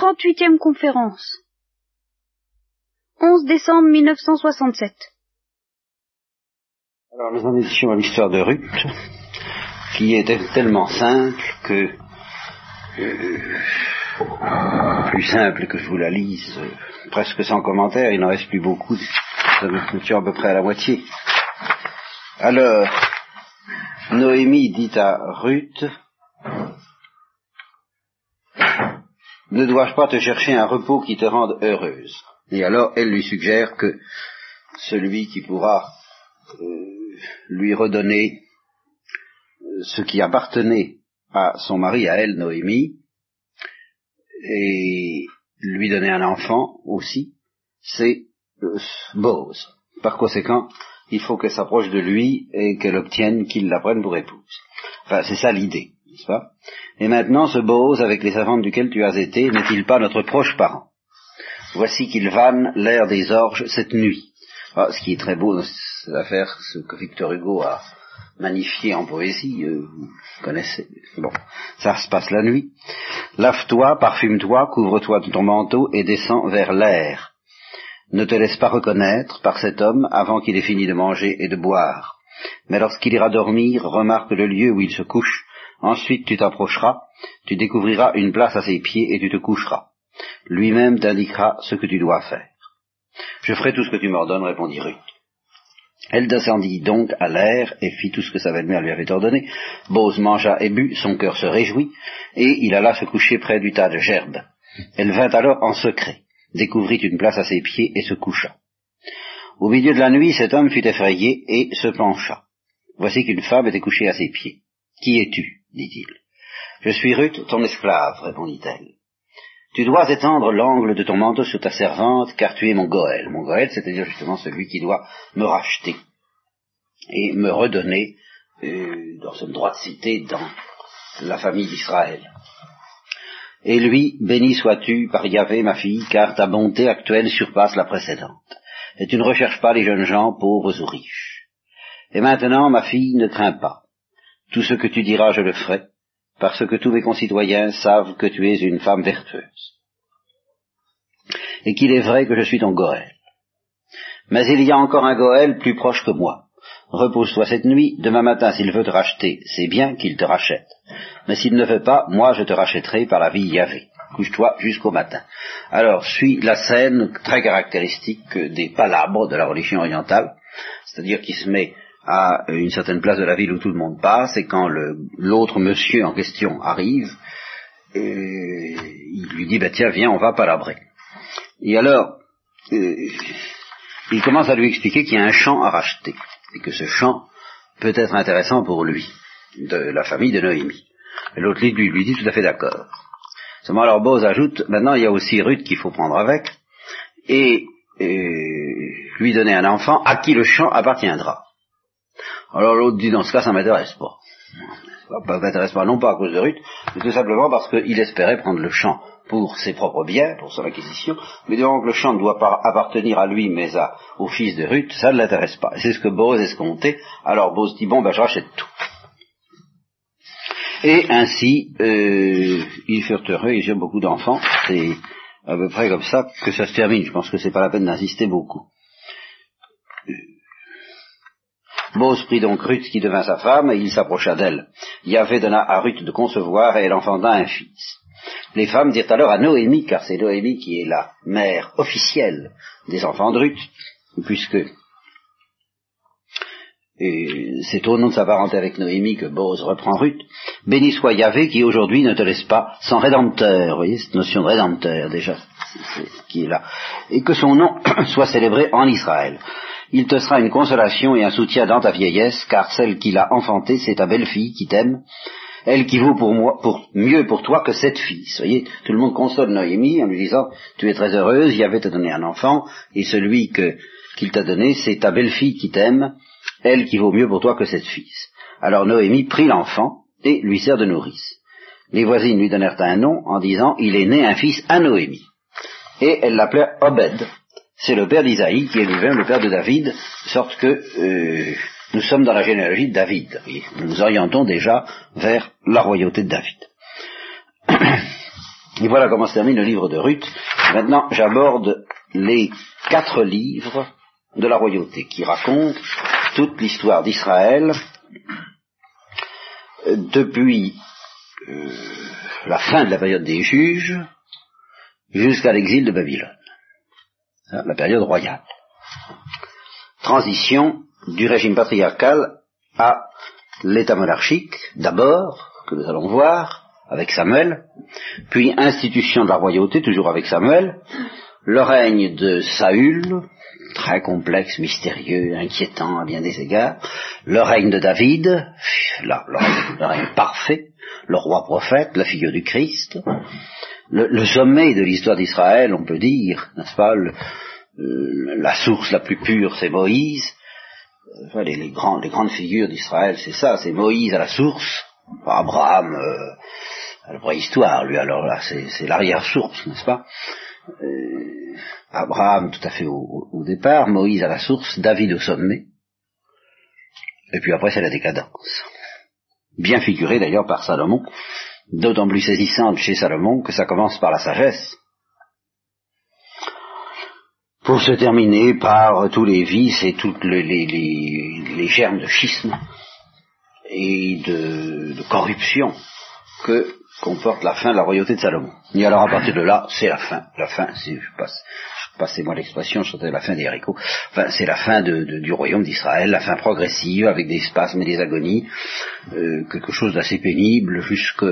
38e conférence. 11 décembre 1967. Alors nous en étions à l'histoire de Ruth, qui était tellement simple que euh, plus simple que je vous la lise, euh, presque sans commentaire, il n'en reste plus beaucoup, nous étions à peu près à la moitié. Alors, Noémie dit à Ruth, ne dois-je pas te chercher un repos qui te rende heureuse? Et alors elle lui suggère que celui qui pourra euh, lui redonner euh, ce qui appartenait à son mari, à elle, Noémie, et lui donner un enfant aussi, c'est euh, Bose. Par conséquent, il faut qu'elle s'approche de lui et qu'elle obtienne qu'il la prenne pour épouse. Enfin, c'est ça l'idée, Et maintenant, ce Bose, avec les servantes duquel tu as été, n'est-il pas notre proche parent? Voici qu'il vanne l'air des orges cette nuit. Ah, ce qui est très beau dans cette affaire, ce que Victor Hugo a magnifié en poésie, euh, vous connaissez. Bon, ça se passe la nuit. Lave-toi, parfume-toi, couvre-toi de ton manteau et descends vers l'air. Ne te laisse pas reconnaître par cet homme avant qu'il ait fini de manger et de boire. Mais lorsqu'il ira dormir, remarque le lieu où il se couche, ensuite tu t'approcheras, tu découvriras une place à ses pieds et tu te coucheras. Lui-même t'indiquera ce que tu dois faire. Je ferai tout ce que tu m'ordonnes, répondit Ruth. Elle descendit donc à l'air et fit tout ce que sa belle-mère lui avait ordonné. Bose mangea et but, son cœur se réjouit, et il alla se coucher près du tas de gerbes. Elle vint alors en secret, découvrit une place à ses pieds et se coucha. Au milieu de la nuit, cet homme fut effrayé et se pencha. Voici qu'une femme était couchée à ses pieds. Qui es-tu? Dit-il. Je suis Ruth, ton esclave, répondit-elle. Tu dois étendre l'angle de ton manteau sur ta servante, car tu es mon Goël. Mon Goël, c'est-à-dire justement celui qui doit me racheter et me redonner euh, dans son droit de cité dans la famille d'Israël. Et lui, béni sois-tu par Yahvé, ma fille, car ta bonté actuelle surpasse la précédente. Et tu ne recherches pas les jeunes gens, pauvres ou riches. Et maintenant, ma fille, ne crains pas. Tout ce que tu diras, je le ferai, parce que tous mes concitoyens savent que tu es une femme vertueuse. Et qu'il est vrai que je suis ton Goël. Mais il y a encore un Goël plus proche que moi. Repose-toi cette nuit, demain matin s'il veut te racheter, c'est bien qu'il te rachète. Mais s'il ne veut pas, moi je te rachèterai par la vie Yahvé. Couche-toi jusqu'au matin. Alors suit la scène très caractéristique des palabres de la religion orientale, c'est-à-dire qui se met à une certaine place de la ville où tout le monde passe, et quand l'autre monsieur en question arrive, il lui dit, bah, tiens, viens, on va palabrer. Et alors, euh, il commence à lui expliquer qu'il y a un champ à racheter et que ce champ peut être intéressant pour lui, de la famille de Noémie. L'autre lui, lui dit tout à fait d'accord. Seulement alors Bose ajoute, maintenant il y a aussi Ruth qu'il faut prendre avec, et, lui donner un enfant à qui le champ appartiendra. Alors l'autre dit, dans ce cas, ça m'intéresse pas. Ça m'intéresse pas non pas à cause de Ruth, mais tout simplement parce qu'il espérait prendre le champ pour ses propres biens, pour son acquisition, mais donc le champ ne doit pas appartenir à lui, mais à, au fils de Ruth, ça ne l'intéresse pas. C'est ce que Bose escomptait. Alors Bose dit, bon, ben je rachète tout. Et ainsi, euh, ils furent heureux, ils eurent beaucoup d'enfants. C'est à peu près comme ça que ça se termine. Je pense que c'est pas la peine d'insister beaucoup. Bose prit donc Ruth qui devint sa femme, et il s'approcha d'elle. Yahvé donna à Ruth de concevoir, et elle enfanta un fils. Les femmes dirent alors à Noémie, car c'est Noémie qui est la mère officielle des enfants de Ruth, puisque c'est au nom de sa parenté avec Noémie que Bose reprend Ruth, béni soit Yahvé qui aujourd'hui ne te laisse pas sans rédempteur, vous voyez cette notion de rédempteur déjà, qui est là, et que son nom soit célébré en Israël. Il te sera une consolation et un soutien dans ta vieillesse, car celle qui l'a enfantée, c'est ta belle-fille qui t'aime, elle qui vaut pour moi, pour, mieux pour toi que cette fille. Vous voyez, tout le monde console Noémie en lui disant, tu es très heureuse, il avait te donné un enfant, et celui que, qu'il t'a donné, c'est ta belle-fille qui t'aime, elle qui vaut mieux pour toi que cette fille. Alors Noémie prit l'enfant et lui sert de nourrice. Les voisines lui donnèrent un nom en disant, il est né un fils à Noémie. Et elle l'appelait Obed. C'est le père d'Isaïe qui est lui-même le père de David, sorte que euh, nous sommes dans la généalogie de David. nous nous orientons déjà vers la royauté de David. Et voilà comment se termine le livre de Ruth. Maintenant, j'aborde les quatre livres de la royauté qui racontent toute l'histoire d'Israël depuis euh, la fin de la période des juges jusqu'à l'exil de Babylone, la période royale. Transition du régime patriarcal à l'état monarchique, d'abord, que nous allons voir, avec Samuel, puis institution de la royauté, toujours avec Samuel, le règne de Saül, très complexe, mystérieux, inquiétant à bien des égards, le règne de David, là, le, règne, parfait, le roi prophète, la figure du Christ, le, sommet de l'histoire d'Israël, on peut dire, n'est-ce pas, la source la plus pure, c'est Moïse, enfin, les, les, grandes, les grandes figures d'Israël, c'est ça, c'est Moïse à la source, Abraham euh, à la préhistoire, lui, alors là, c'est l'arrière-source, n'est-ce pas? Euh, Abraham tout à fait au, départ, Moïse à la source, David au sommet, et puis après c'est la décadence. Bien figurée d'ailleurs par Salomon, d'autant plus saisissante chez Salomon que ça commence par la sagesse, pour se terminer par tous les vices et toutes les, germes de schisme et de, corruption que comporte la fin de la royauté de Salomon. Et alors à partir de là, c'est la fin. La fin, si je passez-moi l'expression, c'était la fin des haricots. Enfin, c'est la fin du royaume d'Israël, la fin progressive avec des spasmes et des agonies, euh, quelque chose d'assez pénible, jusque,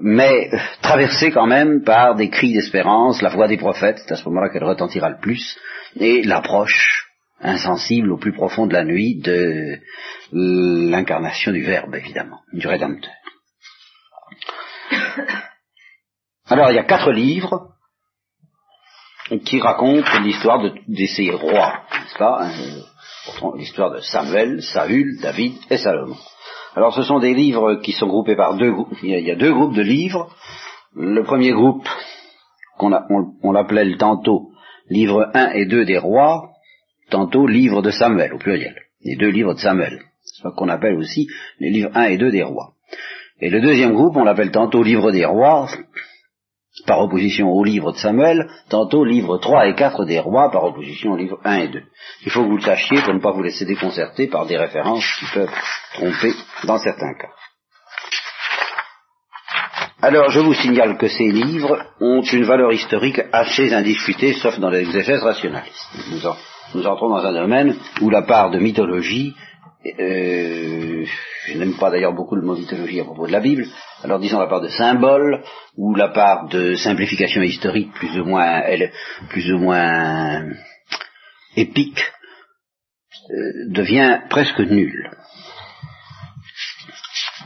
mais traversé quand même par des cris d'espérance, la voix des prophètes, c'est à ce moment-là qu'elle retentira le plus, et l'approche insensible au plus profond de la nuit de l'incarnation du Verbe, évidemment, du Rédempteur. Alors il y a quatre livres qui racontent l'histoire de, ces rois, n'est-ce pas hein, L'histoire de Samuel, Saül, David et Salomon. Alors ce sont des livres qui sont groupés par deux groupes. Il y a, deux groupes de livres. Le premier groupe, qu'on on, l'appelait tantôt livre 1 et 2 des rois, tantôt livre de Samuel, au pluriel. Les deux livres de Samuel. C'est ce qu'on appelle aussi les livres 1 et 2 des rois. Et le deuxième groupe, on l'appelle tantôt livre des rois, par opposition au livre de Samuel, tantôt livre 3 et 4 des rois, par opposition au livre 1 et 2. Il faut que vous le sachiez pour ne pas vous laisser déconcerter par des références qui peuvent tromper dans certains cas. Alors, je vous signale que ces livres ont une valeur historique assez indiscutée, sauf dans l'exégèse rationaliste. nous entrons dans un domaine où la part de mythologie euh, je n'aime pas d'ailleurs beaucoup le mot mythologie à propos de la Bible, alors disons la part de symbole, ou la part de simplification historique plus ou moins, plus ou moins épique, euh, devient presque nulle.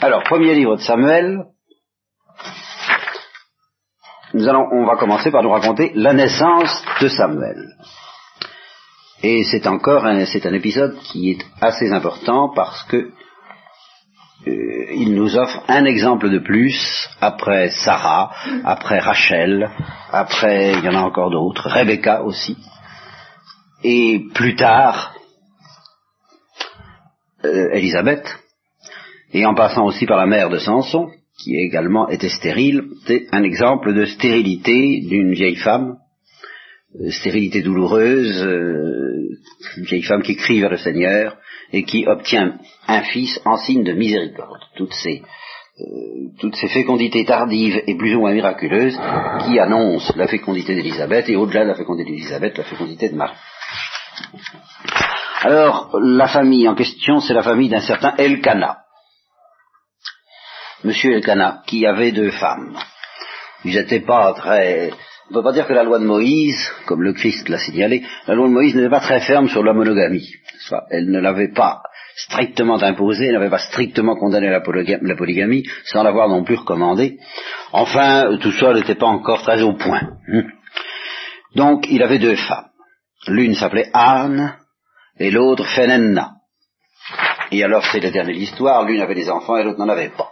Alors, premier livre de Samuel, nous allons, on va commencer par nous raconter la naissance de Samuel. Et c'est encore un, c'est un épisode qui est assez important parce que euh, il nous offre un exemple de plus après Sarah, après Rachel, après il y en a encore d'autres, Rebecca aussi, et plus tard euh, Élisabeth, et en passant aussi par la mère de Samson, qui également était stérile, c'est un exemple de stérilité d'une vieille femme stérilité douloureuse, euh, une vieille femme qui crie vers le Seigneur et qui obtient un fils en signe de miséricorde. Toutes ces, euh, toutes ces fécondités tardives et plus ou moins miraculeuses qui annoncent la fécondité d'Élisabeth et au-delà de la fécondité d'Élisabeth, la fécondité de Marie. Alors, la famille en question, c'est la famille d'un certain Elkana. Monsieur Elkana, qui avait deux femmes. Ils n'étaient pas très on ne peut pas dire que la loi de Moïse, comme le Christ l'a signalé, la loi de Moïse n'était pas très ferme sur la monogamie. Elle ne l'avait pas strictement imposée, elle n'avait pas strictement condamné la, polygamie, sans l'avoir non plus recommandée. Enfin, tout ça n'était pas encore très au point. Hein. Donc, il avait deux femmes. L'une s'appelait Anne, et l'autre Fenenna. Et alors, c'est l'éternelle histoire, l'une avait des enfants et l'autre n'en avait pas.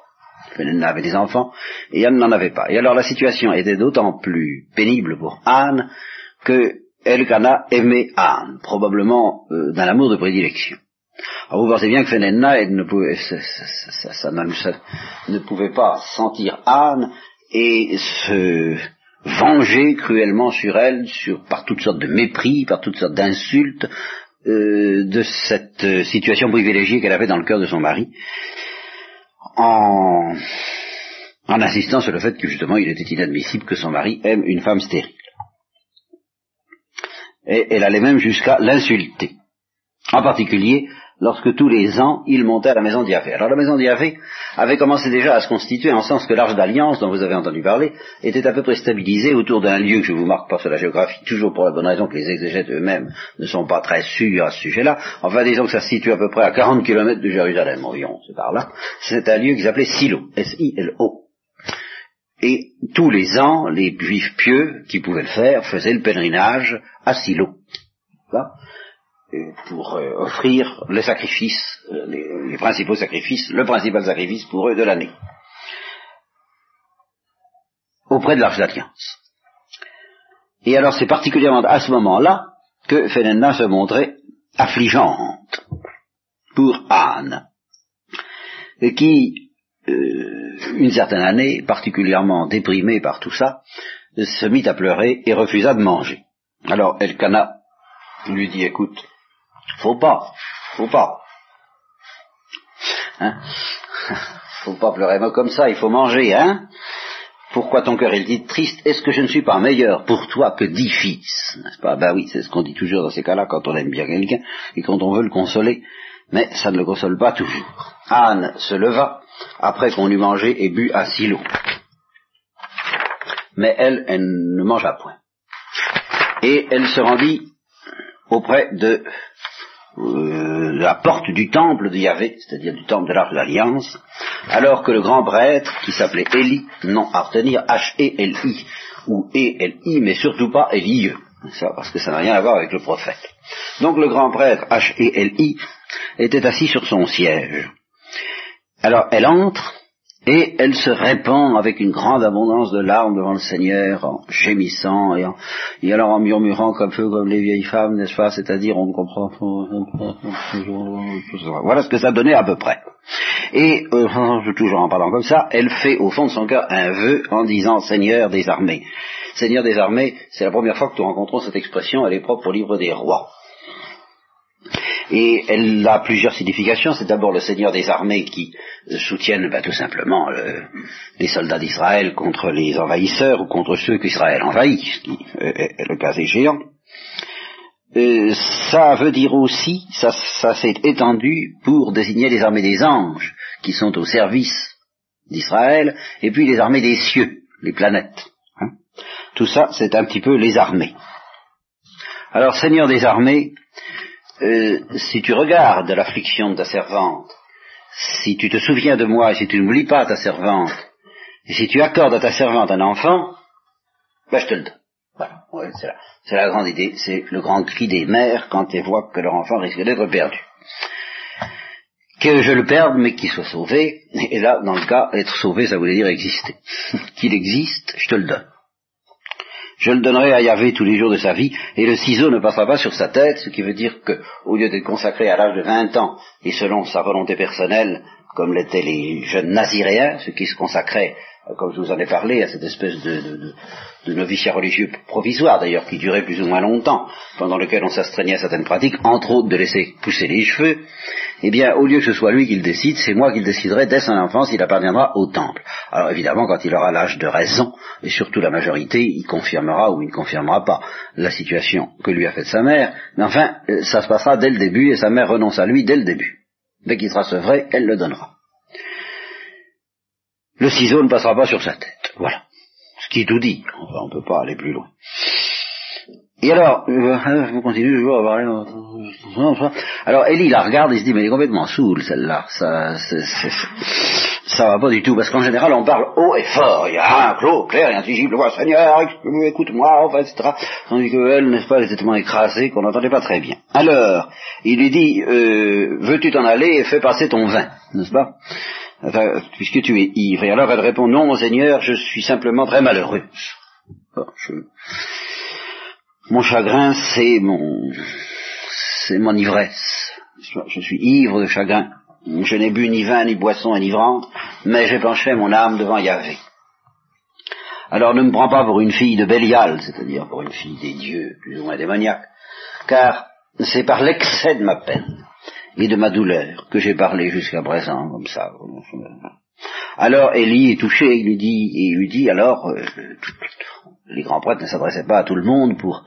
Avait des enfants, et Anne n'en avait pas. Et alors la situation était d'autant plus pénible pour Anne que Elkana aimait Anne, probablement euh, d'un amour de prédilection. Alors vous pensez bien que Fenenna ne pouvait, ça, ne pouvait pas sentir Anne et se venger cruellement sur elle, sur, par toutes sortes de mépris, par toutes sortes d'insultes, euh, de cette situation privilégiée qu'elle avait dans le cœur de son mari, en, insistant sur le fait que justement il était inadmissible que son mari aime une femme stérile. Et elle allait même jusqu'à l'insulter. En particulier lorsque tous les ans il montait à la maison d'Yahvé. Alors la maison d'Yahvé avait commencé déjà à se constituer en sens que l'arche d'alliance dont vous avez entendu parler était à peu près stabilisée autour d'un lieu que je vous marque pas sur la géographie, toujours pour la bonne raison que les exégètes eux-mêmes ne sont pas très sûrs à ce sujet-là. Enfin disons que ça se situe à peu près à 40 km de Jérusalem environ, c'est par là. C'est un lieu qui s'appelait Silo, S-I-L-O. Et tous les ans, les juifs pieux qui pouvaient le faire faisaient le pèlerinage à Silo pour euh, offrir les sacrifices, euh, les, principaux sacrifices, le principal sacrifice pour eux de l'année, auprès de l'Arche d'Alliance. Et alors c'est particulièrement à ce moment-là que Fenenna se montrait affligeante pour Anne, qui, euh, une certaine année, particulièrement déprimée par tout ça, se mit à pleurer et refusa de manger. Alors Elkana lui dit, écoute, faut pas, faut pas. Hein faut pas pleurer comme ça, il faut manger, hein Pourquoi ton cœur est dit triste Est-ce que je ne suis pas meilleur pour toi que dix fils N'est-ce pas? Ben oui, c'est ce qu'on dit toujours dans ces cas-là quand on aime bien quelqu'un et quand on veut le consoler, mais ça ne le console pas toujours. Anne se leva après qu'on eut mangé et bu à silo. Mais elle, elle ne mangea point. Et elle se rendit auprès de euh, la porte du temple de Yahvé, c'est-à-dire du temple de l'arche de l'Alliance, alors que le grand prêtre, qui s'appelait Élie, non à retenir H-E-L-I, ou E-L-I, mais surtout pas Élie, ça, parce que ça n'a rien à voir avec le prophète. Donc le grand prêtre H-E-L-I était assis sur son siège. Alors elle entre, et elle se répand avec une grande abondance de larmes devant le Seigneur, en gémissant et, en, et alors en murmurant comme peu comme les vieilles femmes, n'est-ce pas? C'est-à-dire on ne comprend pas. Voilà ce que ça donnait à peu près. Et euh, toujours en parlant comme ça, elle fait au fond de son cœur un vœu en disant Seigneur des armées. Seigneur des armées, c'est la première fois que nous rencontrons cette expression, elle est propre au livre des rois. Et elle a plusieurs significations. C'est d'abord le Seigneur des armées qui soutiennent ben, tout simplement les soldats d'Israël contre les envahisseurs ou contre ceux qu'Israël envahit, qui est le cas échéant. Euh, ça veut dire aussi, ça, ça s'est étendu pour désigner les armées des anges qui sont au service d'Israël, et puis les armées des cieux, les planètes. Hein. Tout ça, c'est un petit peu les armées. Alors, Seigneur des armées, euh, si tu regardes l'affliction de ta servante, si tu te souviens de moi si tu n'oublies pas ta servante, et si tu accordes à ta servante un enfant, ben je te le donne. Voilà, c'est, la, c'est la grande idée, c'est le grand cri des mères quand elles voient que leur enfant risque d'être perdu. Que je le perde, mais qu'il soit sauvé, et là, dans le cas, être sauvé, ça voulait dire exister. Qu'il existe, je te le donne. Je le donnerai à Yahvé tous les jours de sa vie, et le ciseau ne passera pas sur sa tête, ce qui veut dire que, au lieu d'être consacré à l'âge de 20 ans, et selon sa volonté personnelle, comme l'étaient les jeunes naziréens, ceux qui se consacraient comme je vous en ai parlé, à cette espèce de, de, de, noviciat religieux provisoire, d'ailleurs, qui durait plus ou moins longtemps, pendant lequel on s'astreignait à certaines pratiques, entre autres de laisser pousser les cheveux, eh bien, au lieu que ce soit lui qui le décide, c'est moi qui le déciderai dès son enfance, il appartiendra au temple. Alors évidemment, quand il aura l'âge de raison, et surtout la majorité, il confirmera ou il ne confirmera pas la situation que lui a faite sa mère, mais enfin, euh, ça se passera dès le début, et sa mère renonce à lui dès le début. Dès qu'il sera sevré, elle le donnera le ciseau ne passera pas sur sa tête. Voilà. Ce qui tout dit. On ne peut pas aller plus loin. Et alors, euh, vous continuez toujours à parler. Alors, Ellie la regarde et se dit, mais elle est complètement saoule, celle-là. Ça, ça va pas du tout, parce qu'en général, on parle haut et fort. Il y a un clos clair et intelligible voix, Seigneur, écoute-moi, enfin, etc. Tandis qu'elle, n'est-ce pas, elle était tellement écrasée qu'on n'entendait pas très bien. Alors, il lui dit, euh, veux-tu t'en aller et fais passer ton vin, n'est-ce pas? Puisque tu es ivre. Et alors elle répond, non, Seigneur, je suis simplement très malheureuse. Mon chagrin, c'est mon, c'est mon ivresse. Je suis ivre de chagrin. Je n'ai bu ni vin, ni boisson enivrante, mais j'ai penché mon âme devant Yahvé. Alors ne me prends pas pour une fille de Bélial, c'est-à-dire pour une fille des dieux, plus ou moins démoniaques, car c'est par l'excès de ma peine et de ma douleur que j'ai parlé jusqu'à présent, comme ça. Alors Élie est touché, il lui dit, et il lui dit alors, euh, les grands prêtres ne s'adressaient pas à tout le monde pour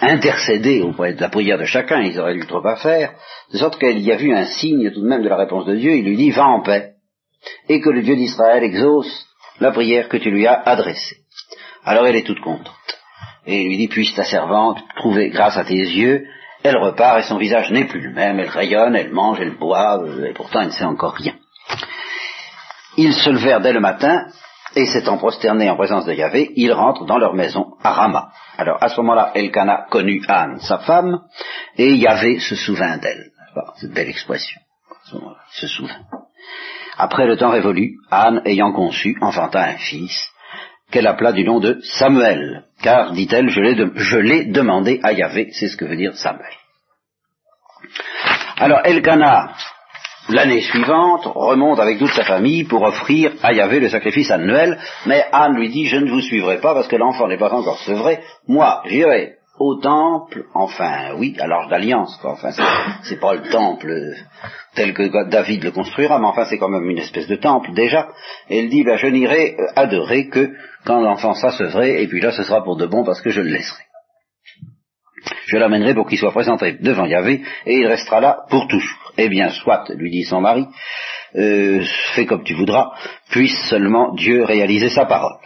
intercéder auprès de la prière de chacun, ils auraient dû trop à faire, de sorte qu'il y a vu un signe tout de même de la réponse de Dieu, il lui dit, va en paix, et que le Dieu d'Israël exauce la prière que tu lui as adressée. Alors elle est toute contente. Et il lui dit, puisse ta servante trouver grâce à tes yeux, elle repart et son visage n'est plus le même, elle rayonne, elle mange, elle boit, euh, et pourtant elle ne sait encore rien. Ils se levèrent dès le matin, et s'étant prosternés en présence de Yahvé, ils rentrent dans leur maison à Rama. Alors à ce moment-là, Elkana connut Anne, sa femme, et Yahvé se souvint d'elle. C'est belle expression. se souvint. Après le temps révolu, Anne, ayant conçu, enfanta un fils, qu'elle appela du nom de Samuel, car, dit-elle, je l'ai demandé à Yahvé, c'est ce que veut dire Samuel. Alors Elkana l'année suivante, remonte avec toute sa famille pour offrir à Yahvé le sacrifice annuel, mais Anne lui dit, je ne vous suivrai pas parce que l'enfant n'est pas encore sevré, moi j'irai au temple, enfin oui, à l'Arche d'Alliance, enfin c'est pas le temple tel que David le construira, mais enfin c'est quand même une espèce de temple déjà, et elle dit, ben, je n'irai adorer que quand l'enfant sera sevré, et puis là ce sera pour de bon parce que je le laisserai. Je l'amènerai pour qu'il soit présenté devant Yahvé, et il restera là pour toujours. Eh bien, soit, lui dit son mari, euh, fais comme tu voudras, puisse seulement Dieu réaliser sa parole.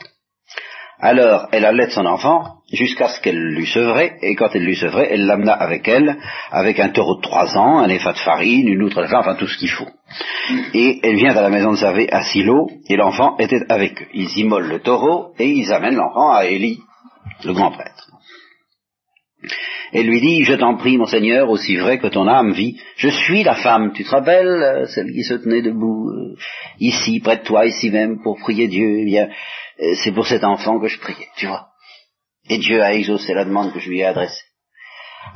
Alors, elle allait son enfant jusqu'à ce qu'elle lui sevrait, et quand elle lui sevrait, elle l'amena avec elle, avec un taureau de trois ans, un effa de farine, une outre de enfin tout ce qu'il faut. Et elle vient à la maison de Savé à Silo, et l'enfant était avec eux. Ils immolent le taureau, et ils amènent l'enfant à Élie, le grand prêtre et lui dit, je t'en prie, mon Seigneur, aussi vrai que ton âme vit, je suis la femme, tu te rappelles, euh, celle qui se tenait debout, euh, ici, près de toi, ici même, pour prier Dieu, eh bien, euh, c'est pour cet enfant que je priais, tu vois. Et Dieu a exaucé la demande que je lui ai adressée.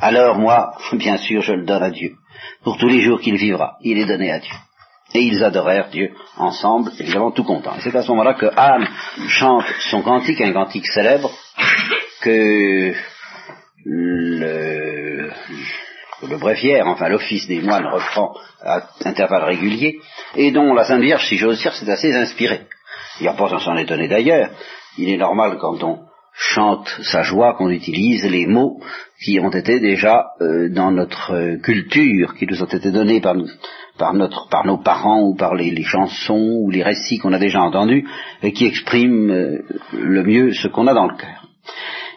Alors moi, bien sûr, je le donne à Dieu. Pour tous les jours qu'il vivra, il est donné à Dieu. Et ils adorèrent Dieu ensemble, évidemment tout contents. C'est à ce moment-là que Anne chante son cantique, un cantique célèbre, que le, le bréviaire, enfin l'office des moines reprend à intervalles réguliers, et dont la Sainte Vierge, si j'ose dire, c'est assez inspiré. Il n'y a pas à s'en étonner d'ailleurs. Il est normal quand on chante sa joie qu'on utilise les mots qui ont été déjà euh, dans notre culture, qui nous ont été donnés par nos parents ou par les, chansons ou les récits qu'on a déjà entendus et qui expriment euh, le mieux ce qu'on a dans le cœur.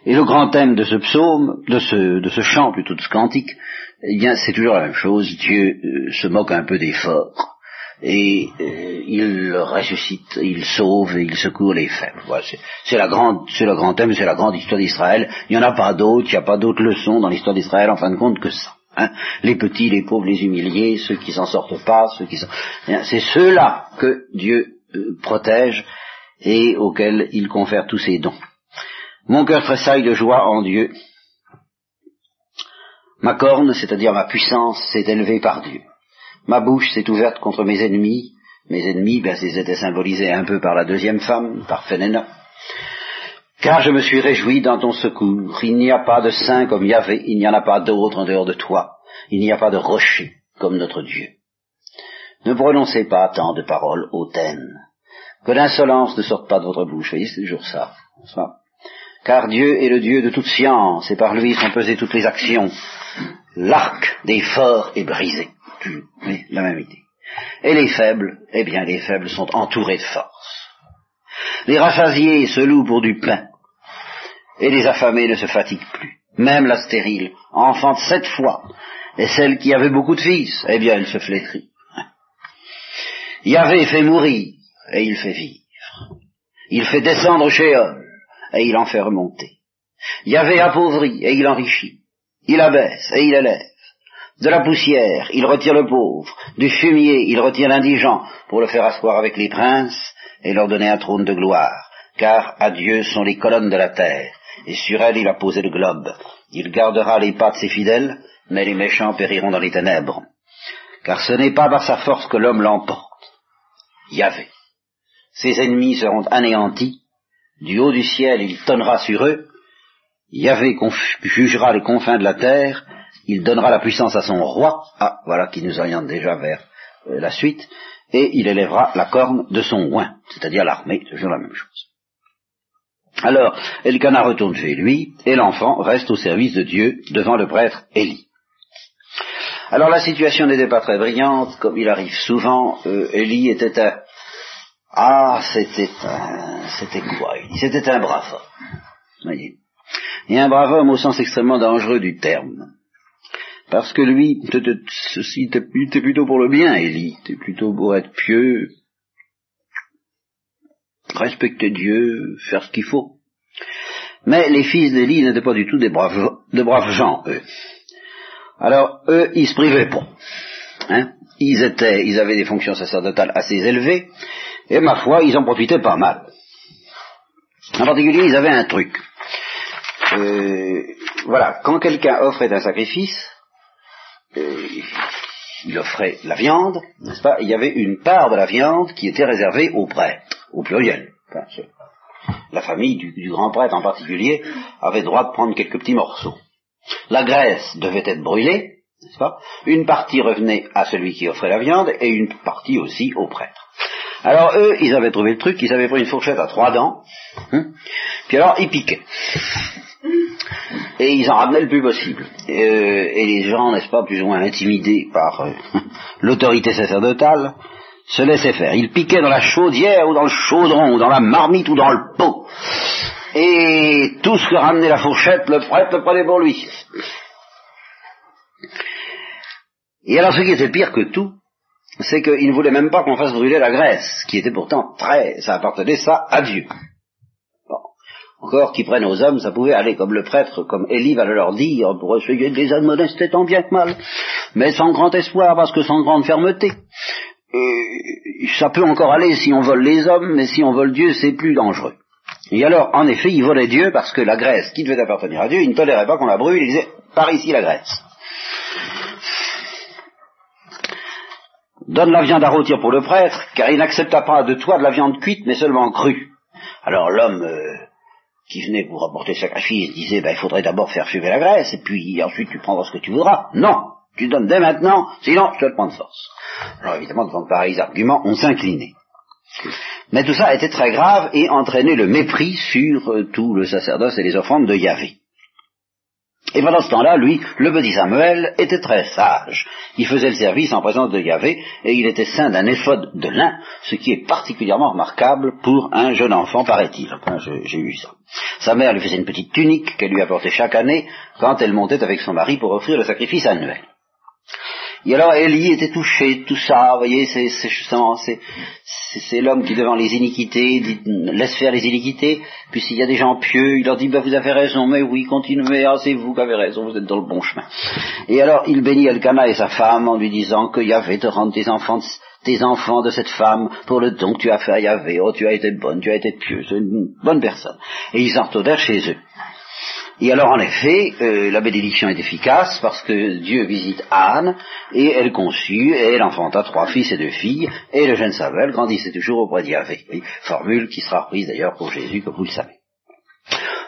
Et le grand thème de ce psaume, de ce, de ce chant plutôt de ce cantique, eh bien c'est toujours la même chose. Dieu euh, se moque un peu des forts et euh, il ressuscite, il sauve et il secourt les faibles. Voilà, c'est la grande, c'est le grand thème, c'est la grande histoire d'Israël. Il n'y en a pas d'autres, il n'y a pas d'autres leçons dans l'histoire d'Israël en fin de compte que ça. Hein. Les petits, les pauvres, les humiliés, ceux qui s'en sortent pas, ceux qui sont, c'est ceux-là que Dieu euh, protège et auxquels il confère tous ses dons. Mon cœur tressaille de joie en Dieu. Ma corne, c'est-à-dire ma puissance, s'est élevée par Dieu. Ma bouche s'est ouverte contre mes ennemis. Mes ennemis, ben, ils étaient symbolisés un peu par la deuxième femme, par Phénéna. Car je me suis réjoui dans ton secours. Il n'y a pas de saint comme Yahvé, il n'y en a pas d'autre en dehors de toi. Il n'y a pas de rocher comme notre Dieu. Ne prononcez pas tant de paroles hautaines. Que l'insolence ne sorte pas de votre bouche. Vous voyez, c'est toujours ça car Dieu est le Dieu de toute science, et par lui sont pesées toutes les actions. L'arc des forts est brisé. Oui, la même idée. Et les faibles, eh bien les faibles sont entourés de force. Les rassasiés se louent pour du pain, et les affamés ne se fatiguent plus. Même la stérile enfante sept fois, et celle qui avait beaucoup de fils, eh bien elle se flétrit. Yahvé fait mourir, et il fait vivre. Il fait descendre chez eux, et il en fait remonter. Yahvé appauvrit et il enrichit. Il abaisse et il élève. De la poussière, il retire le pauvre. Du fumier, il retire l'indigent pour le faire asseoir avec les princes et leur donner un trône de gloire. Car à Dieu sont les colonnes de la terre, et sur elles il a posé le globe. Il gardera les pas de ses fidèles, mais les méchants périront dans les ténèbres. Car ce n'est pas par sa force que l'homme l'emporte. Yahvé. Ses ennemis seront anéantis, du haut du ciel, il tonnera sur eux, Yahvé jugera les confins de la terre, il donnera la puissance à son roi, ah, voilà qui nous oriente déjà vers euh, la suite, et il élèvera la corne de son oin, c'est-à-dire l'armée, toujours la même chose. Alors, Elkanah retourne chez lui, et l'enfant reste au service de Dieu devant le prêtre Élie. Alors la situation n'était pas très brillante, comme il arrive souvent, euh, Élie était un... Ah, c'était un... C'était quoi C'était un brave homme. Voyez. Et un brave homme au sens extrêmement dangereux du terme. Parce que lui, ceci était plutôt pour le bien, Élie, était plutôt pour être pieux, respecter Dieu, faire ce qu'il faut. Mais les fils d'Élie n'étaient pas du tout des de braves gens, eux. Alors, eux, ils se privaient pas. Hein? ils étaient, ils avaient des fonctions sacerdotales assez élevées, et ma foi, ils en profitaient pas mal. En particulier, ils avaient un truc. Euh, voilà, quand quelqu'un offrait un sacrifice, euh, il offrait la viande, n'est-ce pas? Il y avait une part de la viande qui était réservée aux prêtres, au pluriel. la famille du, du, grand prêtre en particulier avait droit de prendre quelques petits morceaux. La graisse devait être brûlée, n'est-ce pas? Une partie revenait à celui qui offrait la viande et une partie aussi au prêtre. Alors eux, ils avaient trouvé le truc, ils avaient pris une fourchette à trois dents, hein, puis alors ils piquaient et ils en ramenaient le plus possible. Euh, et les gens, n'est-ce pas, plus ou moins intimidés par euh, l'autorité sacerdotale, se laissaient faire. Ils piquaient dans la chaudière ou dans le chaudron ou dans la marmite ou dans le pot. Et tout ce que ramenait la fourchette, le prêtre le prenait pour lui. Et alors ce qui était pire que tout, c'est qu'ils ne voulaient même pas qu'on fasse brûler la graisse, qui était pourtant très, ça appartenait ça à Dieu. Encore qu'ils prennent aux hommes, ça pouvait aller comme le prêtre, comme Élie va leur dire, pour essayer de les admonester tant bien que mal, mais sans grand espoir, parce que sans grande fermeté. Et ça peut encore aller si on vole les hommes, mais si on vole Dieu, c'est plus dangereux. Et alors, en effet, ils volaient Dieu parce que la graisse qui devait appartenir à Dieu, ils ne toléraient pas qu'on la brûle, ils disaient, par ici la graisse. Donne la viande à rôtir pour le prêtre, car il n'accepta pas de toi de la viande cuite, mais seulement crue. Alors l'homme euh, qui venait pour apporter sacrifice disait, ben, il faudrait d'abord faire fumer la graisse, et puis ensuite tu prendras ce que tu voudras. Non, tu donnes dès maintenant, sinon je te le prends de force. Alors évidemment, devant de pareils arguments, on s'inclinait. Mais tout ça était très grave et entraînait le mépris sur euh, tout le sacerdoce et les offrandes de Yahvé. Et pendant ce temps-là, lui, le petit Samuel, était très sage. Il faisait le service en présence de Yahvé, et il était saint d'un éphode de lin, ce qui est particulièrement remarquable pour un jeune enfant, paraît-il. J'ai eu ça. Sa mère lui faisait une petite tunique qu'elle lui apportait chaque année quand elle montait avec son mari pour offrir le sacrifice annuel. Et alors Élie était touché tout ça, vous voyez, c'est, c'est, l'homme qui devant les iniquités dit, laisse faire les iniquités, puis s'il y a des gens pieux, il leur dit, ben, vous avez raison, mais oui, continuez, ah, c'est vous qui avez raison, vous êtes dans le bon chemin. Et alors il bénit Elkanah et sa femme en lui disant que Yahvé te rende tes enfants tes enfants de cette femme pour le don que tu as fait à Yahvé. Oh, tu as été bonne, tu as été pieuse, une bonne personne. Et ils en retournèrent chez eux. Et alors en effet, euh, la bénédiction est efficace parce que Dieu visite Anne et elle conçut et elle enfanta trois fils et deux filles et le jeune Samuel grandissait toujours auprès d'Yahvé. Formule qui sera reprise d'ailleurs pour Jésus comme vous le savez.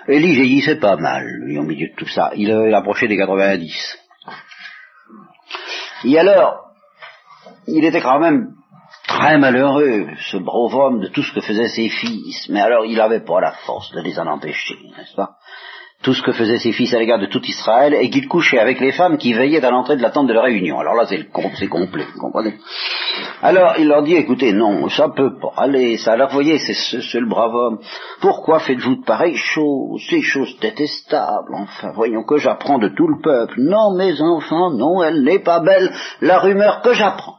Élie vieillissait pas mal, lui, au milieu de tout ça. Il, il approchait des 90. Et alors, il était quand même très malheureux, ce brave homme, de tout ce que faisaient ses fils. Mais alors, il n'avait pas la force de les en empêcher, n'est-ce pas? Tout ce que faisaient ses fils à l'égard de tout Israël, et qu'il couchait avec les femmes qui veillaient à l'entrée de la tente de la réunion. Alors là, c'est complet, vous comprenez? Alors, il leur dit, écoutez, non, ça peut pas aller, ça. Alors, voyez, c'est le brave homme. Pourquoi faites-vous de pareilles choses, ces choses détestables Enfin, voyons que j'apprends de tout le peuple. Non, mes enfants, non, elle n'est pas belle, la rumeur que j'apprends.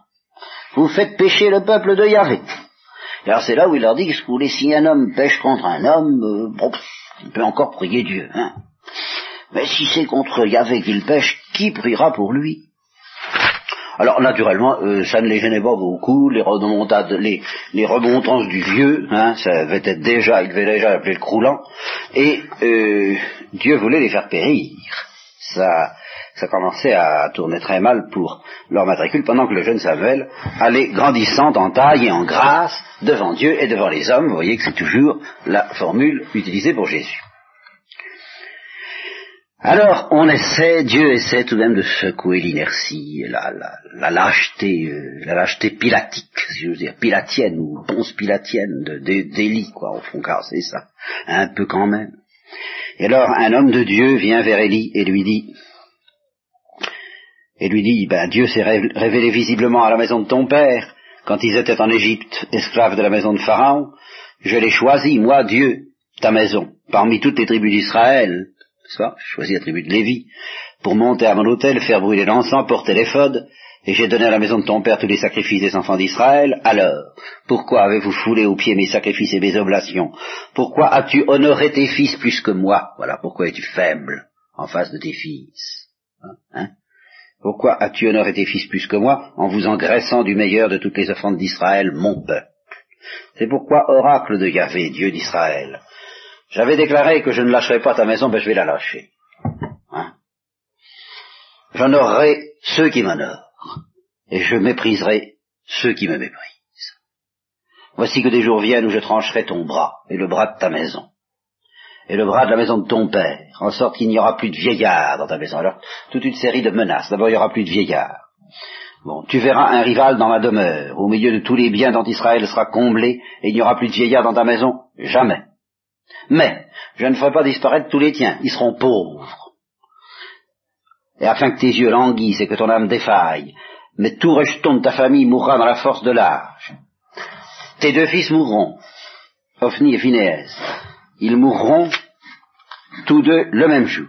Vous faites pécher le peuple de Yahvé. Alors c'est là où il leur dit que si un homme pêche contre un homme, euh, il peut encore prier Dieu. Hein. Mais si c'est contre Yahvé qu'il pêche, qui priera pour lui? Alors naturellement, euh, ça ne les gênait pas beaucoup, les remontades, les, remontrances du vieux, hein, ça avait déjà, il devait déjà appeler le croulant, et euh, Dieu voulait les faire périr. Ça, ça commençait à tourner très mal pour leur matricule, pendant que le jeune Samuel allait grandissant en taille et en grâce devant Dieu et devant les hommes. Vous voyez que c'est toujours la formule utilisée pour Jésus. Alors, on essaie, Dieu essaie tout de même de secouer l'inertie, la, lâcheté, euh, la lâcheté pilatique, si je veux dire, pilatienne ou ponce pilatienne d'Élie, quoi, au fond, car c'est ça, un peu quand même. Et alors, un homme de Dieu vient vers Élie et lui dit, et lui dit, ben, Dieu s'est révélé visiblement à la maison de ton père, quand ils étaient en Égypte, esclaves de la maison de Pharaon, je l'ai choisi, moi, Dieu, ta maison, parmi toutes les tribus d'Israël, choisi la tribu de Lévi, pour monter à mon hôtel, faire brûler l'encens, porter l'éphod, et j'ai donné à la maison de ton père tous les sacrifices des enfants d'Israël, alors, pourquoi avez-vous foulé aux pieds mes sacrifices et mes oblations? Pourquoi as-tu honoré tes fils plus que moi? Voilà, pourquoi es-tu faible en face de tes fils. Hein, hein? Pourquoi as-tu honoré tes fils plus que moi en vous engraissant du meilleur de toutes les offrandes d'Israël, mon peuple? C'est pourquoi, oracle de Yahvé, Dieu d'Israël, j'avais déclaré que je ne lâcherais pas ta maison, ben je vais la lâcher. Hein? J'honorerai ceux qui m'honorent, et je mépriserai ceux qui me méprisent. Voici que des jours viennent où je trancherai ton bras, et le bras de ta maison, et le bras de la maison de ton père, en sorte qu'il n'y aura plus de vieillards dans ta maison. Alors, toute une série de menaces. D'abord, il n'y aura plus de vieillards. Bon, tu verras un rival dans ma demeure, au milieu de tous les biens dont Israël sera comblé, et il n'y aura plus de vieillards dans ta maison. Jamais. Mais je ne ferai pas disparaître tous les tiens, ils seront pauvres. Et afin que tes yeux languissent et que ton âme défaille, mais tout rejeton de ta famille mourra dans la force de l'âge. Tes deux fils mourront, Ophni et Phinéas. Ils mourront tous deux le même jour.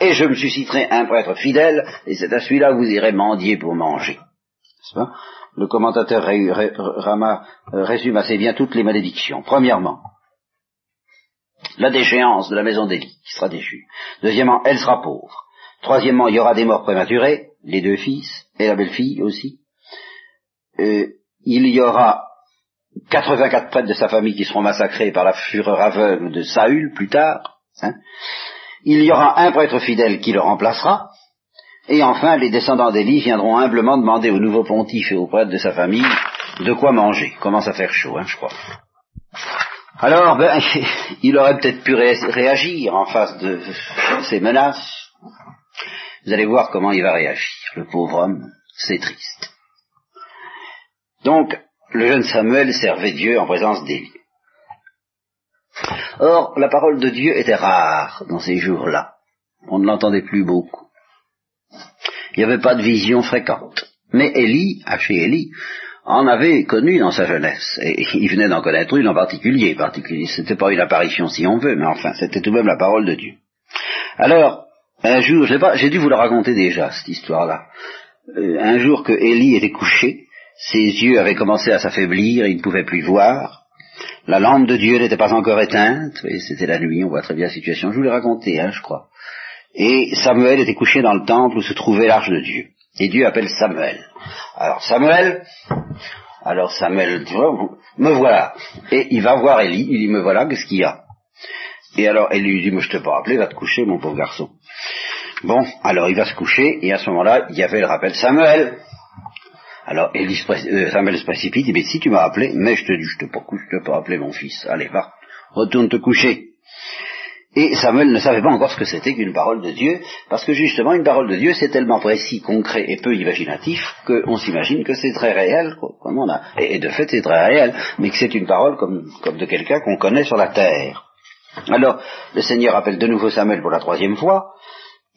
Et je me susciterai un prêtre fidèle, et c'est à celui-là que vous irez mendier pour manger. Le commentateur Rama euh, résume assez bien toutes les malédictions. Premièrement, la déchéance de la maison d'Élie sera déchue. Deuxièmement, elle sera pauvre. Troisièmement, il y aura des morts prématurés, les deux fils et la belle-fille aussi. Euh, il y aura 84 prêtres de sa famille qui seront massacrés par la fureur aveugle de Saül plus tard. Hein. Il y aura un prêtre fidèle qui le remplacera. Et enfin, les descendants d'Élie viendront humblement demander au nouveau pontife et aux prêtres de sa famille de quoi manger. Commence à faire chaud, hein, je crois. Alors, ben, il aurait peut-être pu réagir en face de ces menaces. Vous allez voir comment il va réagir. Le pauvre homme, c'est triste. Donc, le jeune Samuel servait Dieu en présence d'Élie. Or, la parole de Dieu était rare dans ces jours-là. On ne l'entendait plus beaucoup. Il n'y avait pas de vision fréquente. Mais Élie, à chez Élie, en avait connu dans sa jeunesse, et il venait d'en connaître une en particulier, particulier. C'était pas une apparition si on veut, mais enfin, c'était tout de même la parole de Dieu. Alors, un jour, j'ai dû vous la raconter déjà, cette histoire-là. Euh, un jour que Élie était couché, ses yeux avaient commencé à s'affaiblir, il ne pouvait plus voir. La lampe de Dieu n'était pas encore éteinte, et c'était la nuit, on voit très bien la situation. Je vous l'ai raconté, hein, je crois. Et Samuel était couché dans le temple où se trouvait l'arche de Dieu. Et Dieu appelle Samuel. Alors Samuel, alors Samuel dit, me voilà. Et il va voir Élie, il dit, me voilà, qu'est-ce qu'il y a? Et alors Élie lui dit, mais je t'ai pas appelé, va te coucher, mon pauvre garçon. Bon, alors il va se coucher, et à ce moment-là, il y avait le rappel, Samuel Alors euh, Samuel se précipite, il dit, mais si tu m'as appelé, mais je te dis, je te je t'ai pas appelé mon fils, allez, va, retourne te coucher. Et Samuel ne savait pas encore ce que c'était qu'une parole de Dieu, parce que justement une parole de Dieu c'est tellement précis, concret et peu imaginatif qu'on s'imagine que c'est très réel, comme on a. Et, de fait c'est très réel, mais que c'est une parole comme, comme de quelqu'un qu'on connaît sur la terre. Alors le Seigneur appelle de nouveau Samuel pour la troisième fois,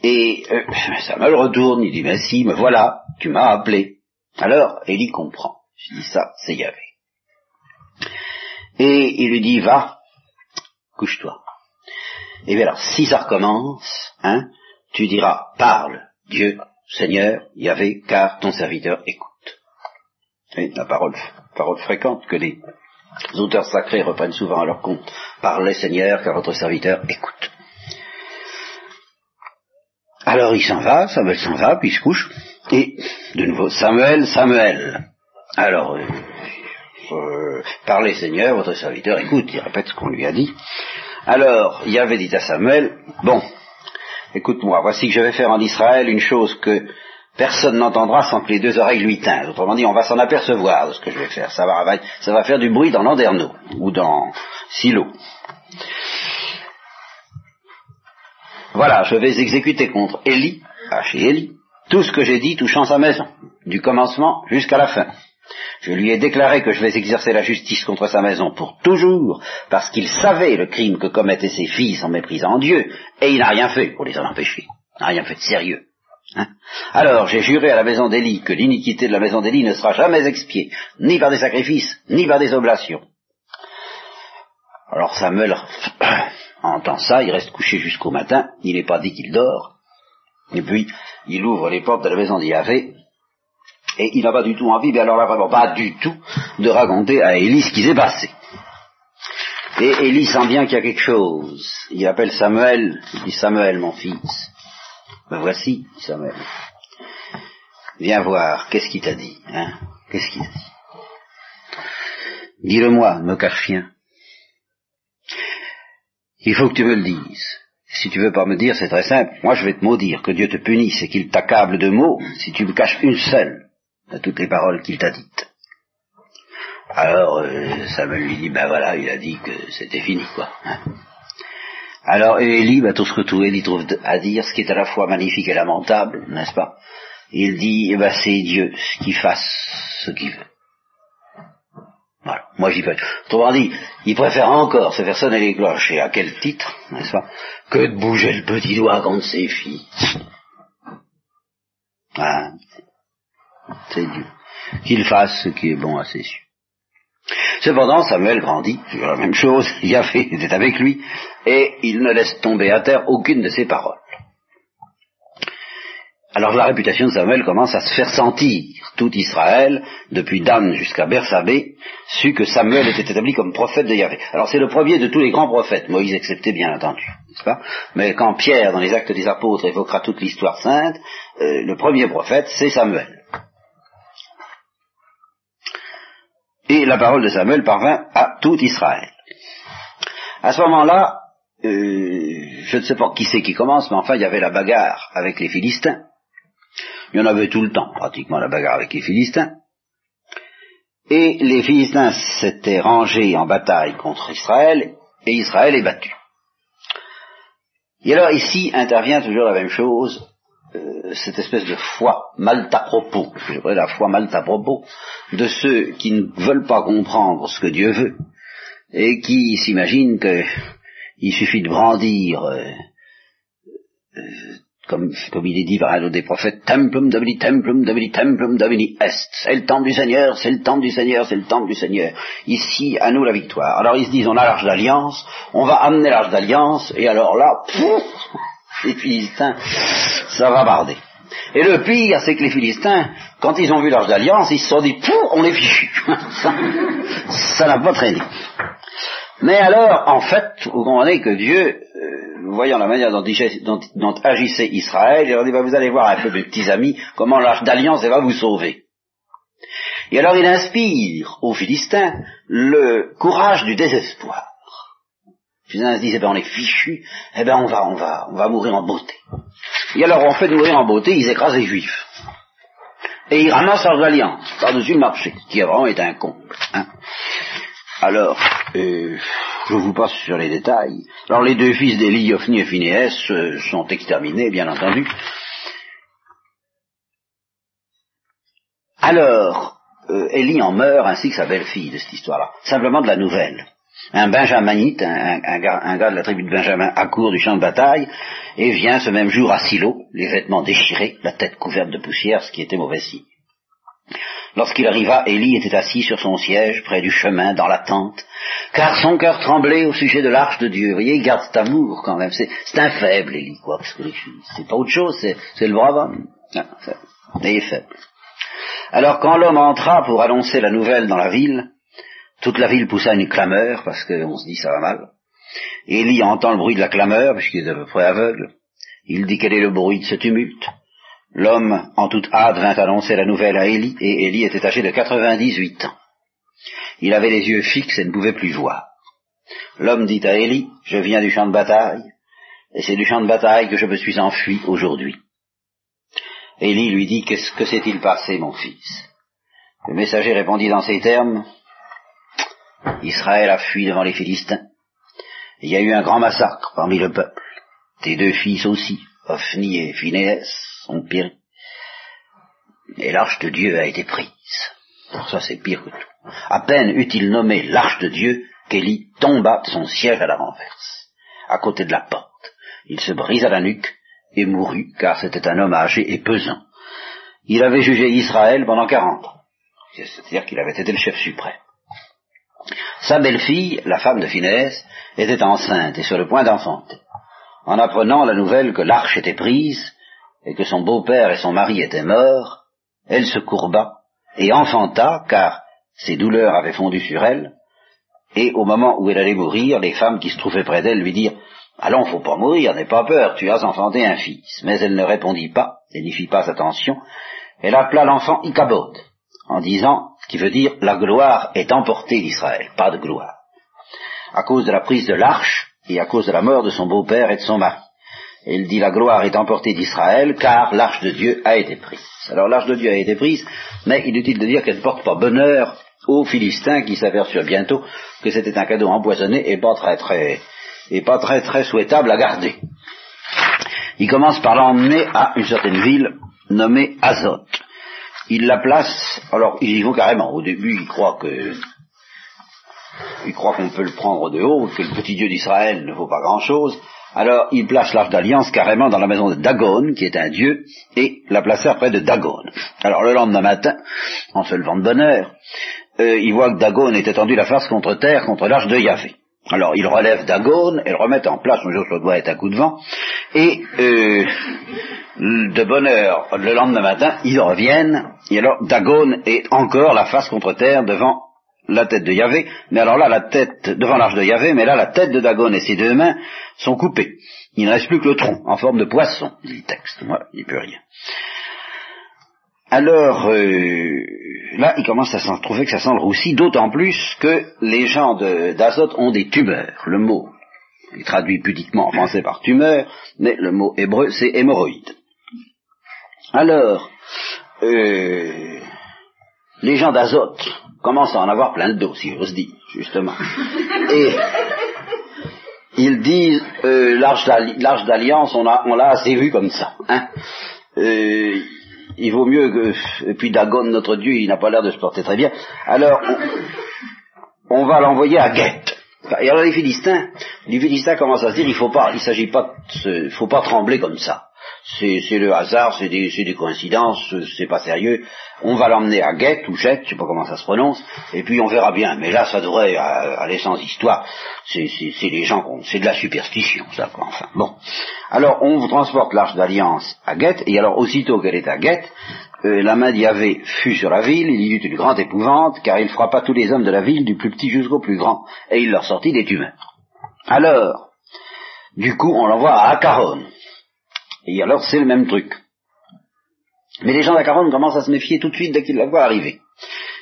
et euh, Samuel retourne, il dit mais si, me voilà, tu m'as appelé. Alors Élie comprend. Je dis ça, c'est Yahvé. Et il lui dit va, couche-toi. Et bien alors, si ça recommence, hein, tu diras, parle, Dieu, Seigneur, Yahvé, car ton serviteur écoute. C'est la parole, parole fréquente que les auteurs sacrés reprennent souvent à leur compte. Parlez, Seigneur, car votre serviteur écoute. Alors il s'en va, Samuel s'en va, puis il se couche, et de nouveau, Samuel, Samuel. Alors, euh, euh, parlez Seigneur, votre serviteur écoute, il répète ce qu'on lui a dit. Alors, il y avait dit à Samuel, bon, écoute-moi, voici que je vais faire en Israël une chose que personne n'entendra sans que les deux oreilles lui tintent. Autrement dit, on va s'en apercevoir de ce que je vais faire. Ça va, ça va faire du bruit dans Landerneau ou dans Silo. Voilà, je vais exécuter contre Élie, ah, chez Élie, tout ce que j'ai dit touchant sa maison, du commencement jusqu'à la fin. Je lui ai déclaré que je vais exercer la justice contre sa maison pour toujours, parce qu'il savait le crime que commettaient ses fils en méprisant Dieu, et il n'a rien fait pour les en empêcher. Il n'a rien fait de sérieux. Hein? Alors j'ai juré à la maison d'Élie que l'iniquité de la maison d'Élie ne sera jamais expiée, ni par des sacrifices, ni par des oblations. Alors Samuel entend ça, il reste couché jusqu'au matin, il n'est pas dit qu'il dort, et puis il ouvre les portes de la maison d'Yahvé, et il n'a pas du tout envie, mais alors là vraiment pas du tout, de raconter à Élie ce qui s'est passé. Et Élie sent bien qu'il y a quelque chose. Il appelle Samuel, il dit Samuel mon fils. Ben voici, Samuel. Viens voir, qu'est-ce qu'il t'a dit hein? Qu'est-ce qu'il t'a dit? Dis-le-moi, me rien. Il faut que tu me le dises. Si tu veux pas me dire, c'est très simple. Moi, je vais te maudire, que Dieu te punisse et qu'il t'accable de mots si tu me caches une seule de toutes les paroles qu'il t'a dites. Alors, euh, Samuel lui dit, ben voilà, il a dit que c'était fini, quoi. Hein. Alors, Élie va tout se retrouver, il trouve à dire ce qui est à la fois magnifique et lamentable, n'est-ce pas? Il dit, eh ben c'est Dieu qui fasse ce qu'il veut. Moi j'y peux. Autrement dit, il préfère encore se faire sonner les cloches, et à quel titre, n'est-ce pas, que de bouger le petit doigt contre ses filles. Voilà. C'est Dieu. Qu'il fasse ce qui est bon à ses yeux. Cependant, Samuel grandit, c'est la même chose, Yahvé était avec lui, et il ne laisse tomber à terre aucune de ses paroles. Alors la réputation de Samuel commence à se faire sentir. Tout Israël, depuis Dan jusqu'à Bersabé, sut que Samuel était établi comme prophète de Yahvé. Alors c'est le premier de tous les grands prophètes, Moïse excepté bien entendu, n'est-ce pas? Mais quand Pierre, dans les actes des apôtres, évoquera toute l'histoire sainte, euh, le premier prophète, c'est Samuel. Et la parole de Samuel parvint à tout Israël. À ce moment-là, euh, je ne sais pas qui c'est qui commence, mais enfin il y avait la bagarre avec les Philistins. Il y en avait tout le temps, pratiquement, la bagarre avec les Philistins. Et les Philistins s'étaient rangés en bataille contre Israël, et Israël est battu. Et alors ici intervient toujours la même chose, euh, cette espèce de foi mal à propos, je dirais la foi mal à propos, de ceux qui ne veulent pas comprendre ce que Dieu veut, et qui s'imaginent qu'il suffit de brandir euh, euh, comme, comme il est dit par un des prophètes, Templum Domini, Templum Domini, Templum Domini Est. C'est le temple du Seigneur, c'est le temple du Seigneur, c'est le temple du Seigneur. Ici, à nous la victoire. Alors ils se disent, on a l'arche d'alliance, on va amener l'arche d'alliance, et alors là, pouf, les Philistins, ça va barder. Et le pire, c'est que les Philistins, quand ils ont vu l'arche d'alliance, ils se sont dit, pouf, on est fichus. ça n'a pas traîné. Mais alors, en fait, vous comprenez que Dieu voyant la manière dont, agissait Israël, il leur dit, bah, vous allez voir un peu, mes petits amis, comment l'arche d'alliance va vous sauver. Et alors il inspire aux Philistins le courage du désespoir. Les Philistins se disent, eh ben, on est fichus, eh ben, on va, on va, on va mourir en beauté. Et alors, en fait mourir en beauté, ils écrasent les Juifs. Et ils ramassent l'arche d'alliance par-dessus le marché, qui vraiment été un comble. Hein. Alors, je vous passe sur les détails. Alors les deux fils d'Élie, Yophni et Phinéas, euh, sont exterminés, bien entendu. Alors, euh, Élie en meurt, ainsi que sa belle-fille de cette histoire-là. Simplement de la nouvelle. Un benjaminite, un, gars, de la tribu de Benjamin, accourt du champ de bataille et vient ce même jour à Silo, les vêtements déchirés, la tête couverte de poussière, ce qui était mauvais signe. Lorsqu'il arriva, Élie était assis sur son siège près du chemin, dans la tente, car son cœur tremblait au sujet de l'arche de Dieu. Vous voyez, il garde cet amour quand même. C'est, un faible, Élie, quoi. C'est pas autre chose, c'est, le brave homme. Ah, il est faible. Alors quand l'homme entra pour annoncer la nouvelle dans la ville, toute la ville poussa une clameur, parce qu'on se dit ça va mal. Élie entend le bruit de la clameur, puisqu'il est à peu près aveugle. Il dit quel est le bruit de ce tumulte? L'homme, en toute hâte, vint annoncer la nouvelle à Élie, et Élie était âgé de quatre-vingt-dix-huit ans. Il avait les yeux fixes et ne pouvait plus voir. L'homme dit à Élie, je viens du champ de bataille, et c'est du champ de bataille que je me suis enfui aujourd'hui. Élie lui dit, qu'est-ce que s'est-il passé, mon fils? Le messager répondit dans ces termes, Israël a fui devant les Philistins. Il y a eu un grand massacre parmi le peuple. Tes deux fils aussi, Ophni et Phinehas, Et l'arche de Dieu a été prise. Alors ça c'est pire que tout. À peine eut-il nommé l'arche de Dieu qu'Élie tomba de son siège à la renverse, à côté de la porte. Il se brisa la nuque et mourut, car c'était un homme âgé et pesant. Il avait jugé Israël pendant quarante ans, c'est-à-dire qu'il avait été le chef suprême. Sa belle-fille, la femme de Phinehas, était enceinte et sur le point d'enfanter. En apprenant la nouvelle que l'arche était prise et que son beau-père et son mari étaient morts, elle se courba et enfanta, car ses douleurs avaient fondu sur elle, et au moment où elle allait mourir, les femmes qui se trouvaient près d'elle lui dirent Allons, faut pas mourir, n'aie pas peur, tu as enfanté un fils. Mais elle ne répondit pas, et n'y fit pas attention. Elle appela l'enfant Ichabod, en disant, qui veut dire la gloire est emportée d'Israël, pas de gloire. À cause de la prise de l'arche, et à cause de la mort de son beau-père et de son mari. Elle dit la gloire est emportée d'Israël, car l'arche de Dieu a été prise. Alors l'arche de Dieu a été prise, mais inutile de dire qu'elle ne porte pas bonheur aux Philistins qui s'aperçurent bientôt que c'était un cadeau empoisonné et pas très très et pas très très souhaitable à garder. Il commence par l'emmener à une certaine ville nommée Azote. Il la place, alors ils y vont carrément. Au début, il croit que il croit qu'on peut le prendre de haut, que le petit Dieu d'Israël ne vaut pas grand-chose. Alors il place l'arche d'alliance carrément dans la maison de Dagon, qui est un dieu, et la placèrent près de Dagon. Alors le lendemain matin, en se levant de bonne heure, euh, il voit que Dagon est étendu la face contre terre, contre l'arche de Yahvé. Alors il relève Dagon et le remet en place, jour ça doit être un coup de vent, et euh, de bonne heure, le lendemain matin, ils reviennent, et alors Dagon est encore la face contre terre devant la tête de Yahvé, mais alors là, la tête, devant l'arche de Yahvé, mais là, la tête de Dagon et ses deux mains sont coupées. Il ne reste plus que le tronc, en forme de poisson, dit le texte. Moi, il n'y plus rien. Alors, euh, là, il commence à s'en trouver que ça sent le roussi, d'autant plus que les gens d'Azote ont des tumeurs. Le mot est traduit pudiquement en français par tumeur, mais le mot hébreu, c'est hémorroïde. Alors, euh, les gens d'Azote commencent à en avoir plein de dos, si j'ose dire, justement. Et ils disent, euh, l'arche d'alliance, on l'a on assez vu comme ça. Hein. Euh, il vaut mieux que... Et puis Dagon, notre Dieu, il n'a pas l'air de se porter très bien. Alors, on, va l'envoyer à Guette. Et alors les Philistins, les Philistins commencent à se dire, il faut pas, il s'agit pas, faut pas trembler comme ça. C'est le hasard, c'est des, des, coïncidences, c'est pas sérieux. On va l'emmener à Guette ou Jette, je sais pas comment ça se prononce, et puis on verra bien. Mais là, ça devrait aller sans histoire. C'est les gens, c'est de la superstition, ça. Enfin, bon. Alors, on transporte l'arche d'alliance à Guette, et alors aussitôt qu'elle est à Guette, euh, la main d'Yahvé fut sur la ville, il y eut une grande épouvante, car il frappa tous les hommes de la ville, du plus petit jusqu'au plus grand, et il leur sortit des tumeurs. Alors, du coup, on l'envoie à Acaron. Et alors, c'est le même truc. Mais les gens d'Acaron commencent à se méfier tout de suite dès qu'ils la voient arriver.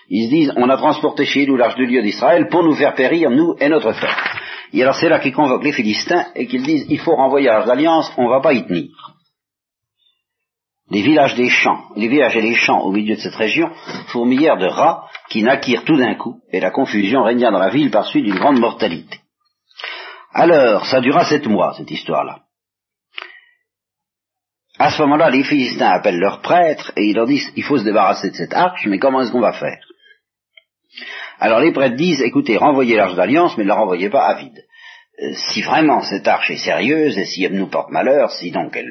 Ils se disent, on a transporté chez nous l'arche de Dieu d'Israël pour nous faire périr, nous et notre frère. Et alors c'est là qu'ils convoquent les Philistins et qu'ils disent, il faut renvoyer l'arche d'alliance, on ne va pas y tenir. Les villages des champs, les villages et les champs au milieu de cette région fourmillèrent de rats qui naquirent tout d'un coup, et la confusion régna dans la ville par suite d'une grande mortalité. Alors, ça dura sept mois, cette histoire-là. À ce moment-là, les Philistins appellent leurs prêtres et ils leur disent, il faut se débarrasser de cette arche, mais comment est-ce qu'on va faire? Alors les prêtres disent, écoutez, renvoyez l'arche d'alliance, mais ne la renvoyez pas à vide. Euh, si vraiment cette arche est sérieuse, et si elle nous porte malheur, si donc elle,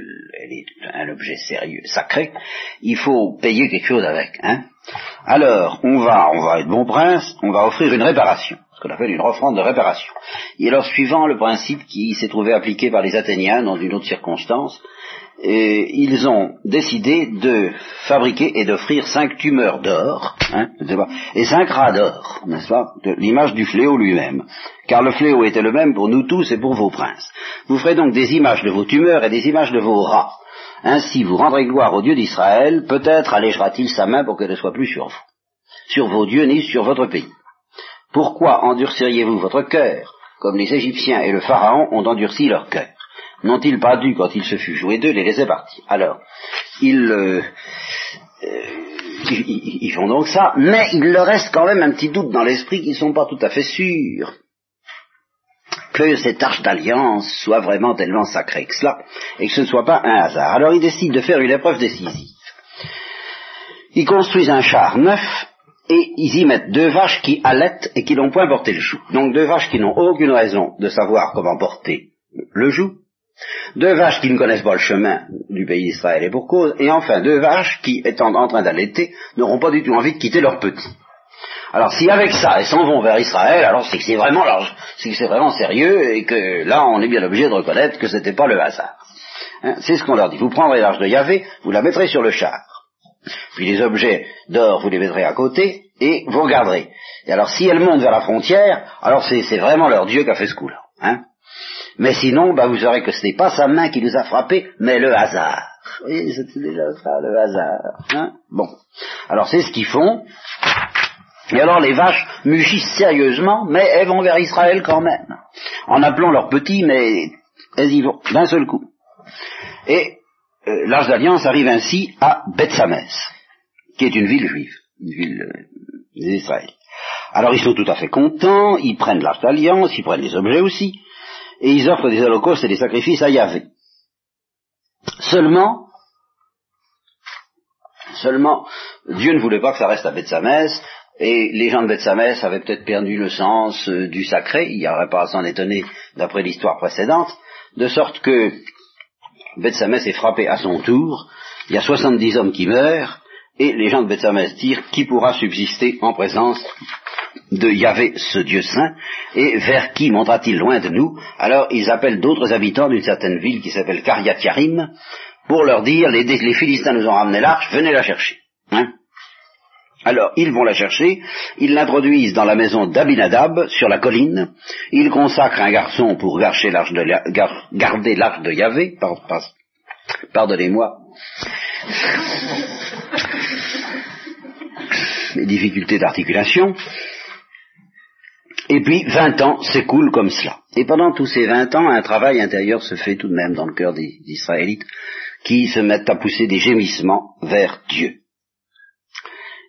est un objet sérieux, sacré, il faut payer quelque chose avec. Hein alors, on va, on va être bon prince, on va offrir une réparation, ce qu'on appelle une offrande de réparation. Et alors, suivant le principe qui s'est trouvé appliqué par les Athéniens dans une autre circonstance, et ils ont décidé de fabriquer et d'offrir cinq tumeurs d'or, hein, et cinq rats d'or, n'est-ce pas, l'image du fléau lui-même. Car le fléau était le même pour nous tous et pour vos princes. Vous ferez donc des images de vos tumeurs et des images de vos rats. Ainsi vous rendrez gloire au Dieu d'Israël, peut-être allégera-t-il sa main pour qu'elle ne soit plus sur vous, sur vos dieux ni sur votre pays. Pourquoi endurciriez-vous votre cœur, comme les Égyptiens et le Pharaon ont endurci leur cœur? N'ont-ils pas dû, quand il se fut joué d'eux, les laisser partir Alors, ils, euh, euh, ils, ils, font donc ça, mais il leur reste quand même un petit doute dans l'esprit qu'ils ne sont pas tout à fait sûrs que cette arche d'alliance soit vraiment tellement sacrée que cela, et que ce ne soit pas un hasard. Alors ils décident de faire une épreuve décisive. Ils construisent un char neuf, et ils y mettent deux vaches qui allaitent et qui n'ont point porté le joug. Donc deux vaches qui n'ont aucune raison de savoir comment porter le joug, deux vaches qui ne connaissent pas le chemin du pays d'Israël et pour cause, et enfin deux vaches qui, étant en train d'allaiter, n'auront pas du tout envie de quitter leur petit. Alors si avec ça elles s'en vont vers Israël, alors c'est que c'est vraiment que c'est vraiment sérieux et que là on est bien obligé de reconnaître que ce n'était pas le hasard. Hein, c'est ce qu'on leur dit. Vous prendrez l'arche de Yahvé, vous la mettrez sur le char. Puis les objets d'or, vous les mettrez à côté et vous regarderez. Et alors si elles montent vers la frontière, alors c'est vraiment leur Dieu qui a fait ce coup-là. Hein mais sinon, bah, vous saurez que ce n'est pas sa main qui nous a frappés, mais le hasard. Oui, c'était déjà ça, le hasard. Hein? Bon. Alors c'est ce qu'ils font. Et alors les vaches mugissent sérieusement, mais elles vont vers Israël quand même. En appelant leurs petits, mais elles y vont, d'un seul coup. Et euh, l'Arche d'Alliance arrive ainsi à Bethsames, qui est une ville juive, une ville euh, d'Israël. Alors ils sont tout à fait contents, ils prennent l'Arche d'Alliance, ils prennent les objets aussi, et ils offrent des holocaustes et des sacrifices à Yahvé. Seulement, seulement, Dieu ne voulait pas que ça reste à Bethsamès, et les gens de Bethsamès avaient peut-être perdu le sens euh, du sacré, il n'y aurait pas à s'en étonner d'après l'histoire précédente, de sorte que Bethsamès est frappé à son tour, il y a 70 hommes qui meurent, et les gens de Bethsamès disent qui pourra subsister en présence de Yahvé, ce Dieu saint, et vers qui montera-t-il loin de nous? Alors ils appellent d'autres habitants d'une certaine ville qui s'appelle Karyat Yarim, pour leur dire, les, Philistins nous ont ramené l'arche, venez la chercher. Hein? Alors, ils vont la chercher, ils l'introduisent dans la maison d'Abinadab, sur la colline, ils consacrent un garçon pour garder l'arche de, de Yahvé, pardonnez-moi, les difficultés d'articulation, et puis, vingt ans s'écoulent comme cela. Et pendant tous ces vingt ans, un travail intérieur se fait tout de même dans le cœur des Israélites, qui se mettent à pousser des gémissements vers Dieu.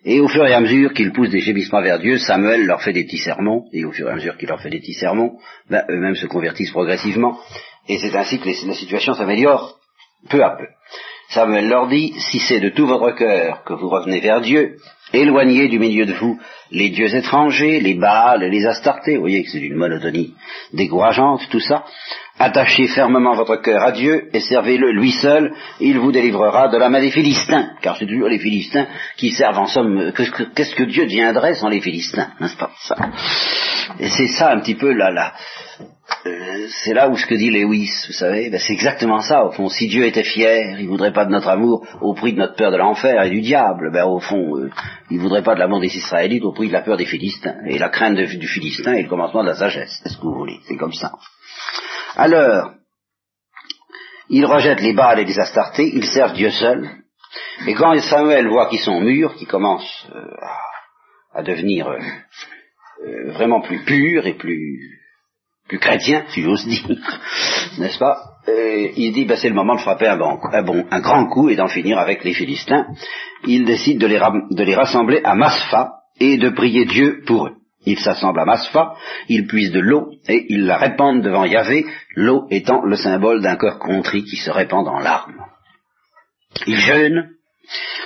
Et au fur et à mesure qu'ils poussent des gémissements vers Dieu, Samuel leur fait des petits sermons, et au fur et à mesure qu'il leur fait des petits sermons, ben, eux-mêmes se convertissent progressivement, et c'est ainsi que la situation s'améliore peu à peu. Samuel leur dit, si c'est de tout votre cœur que vous revenez vers Dieu, éloignez du milieu de vous les dieux étrangers, les Baals, les Astartés, vous voyez que c'est une monotonie décourageante, tout ça, attachez fermement votre cœur à Dieu et servez-le lui seul, il vous délivrera de la main des Philistins, car c'est toujours les Philistins qui servent en somme, qu'est-ce que Dieu deviendrait sans les Philistins, n'est-ce pas ça? Et c'est ça un petit peu la, la, euh, c'est là où ce que dit Lewis, vous savez, ben c'est exactement ça, au fond. Si Dieu était fier, il voudrait pas de notre amour au prix de notre peur de l'enfer et du diable. Ben au fond, euh, il voudrait pas de l'amour des Israélites au prix de la peur des Philistins. Et la crainte du Philistin est le commencement de la sagesse. Est-ce que vous voulez C'est comme ça. Alors, il rejette les Baals et les Astartés, ils servent Dieu seul. Et quand Samuel voit qu'ils sont mûrs, qu'ils commencent euh, à, devenir vraiment plus purs et plus plus chrétien, si j'ose dire, n'est-ce pas Il dit, ben, c'est le moment de frapper un, bon, un, bon, un grand coup et d'en finir avec les Philistins. Il décide de les, rassembler à Maspha et de prier Dieu pour eux. Ils s'assemblent à Maspha, ils puisent de l'eau et ils la répandent devant Yahvé, l'eau étant le symbole d'un cœur contrit qui se répand en larmes. Ils jeûnent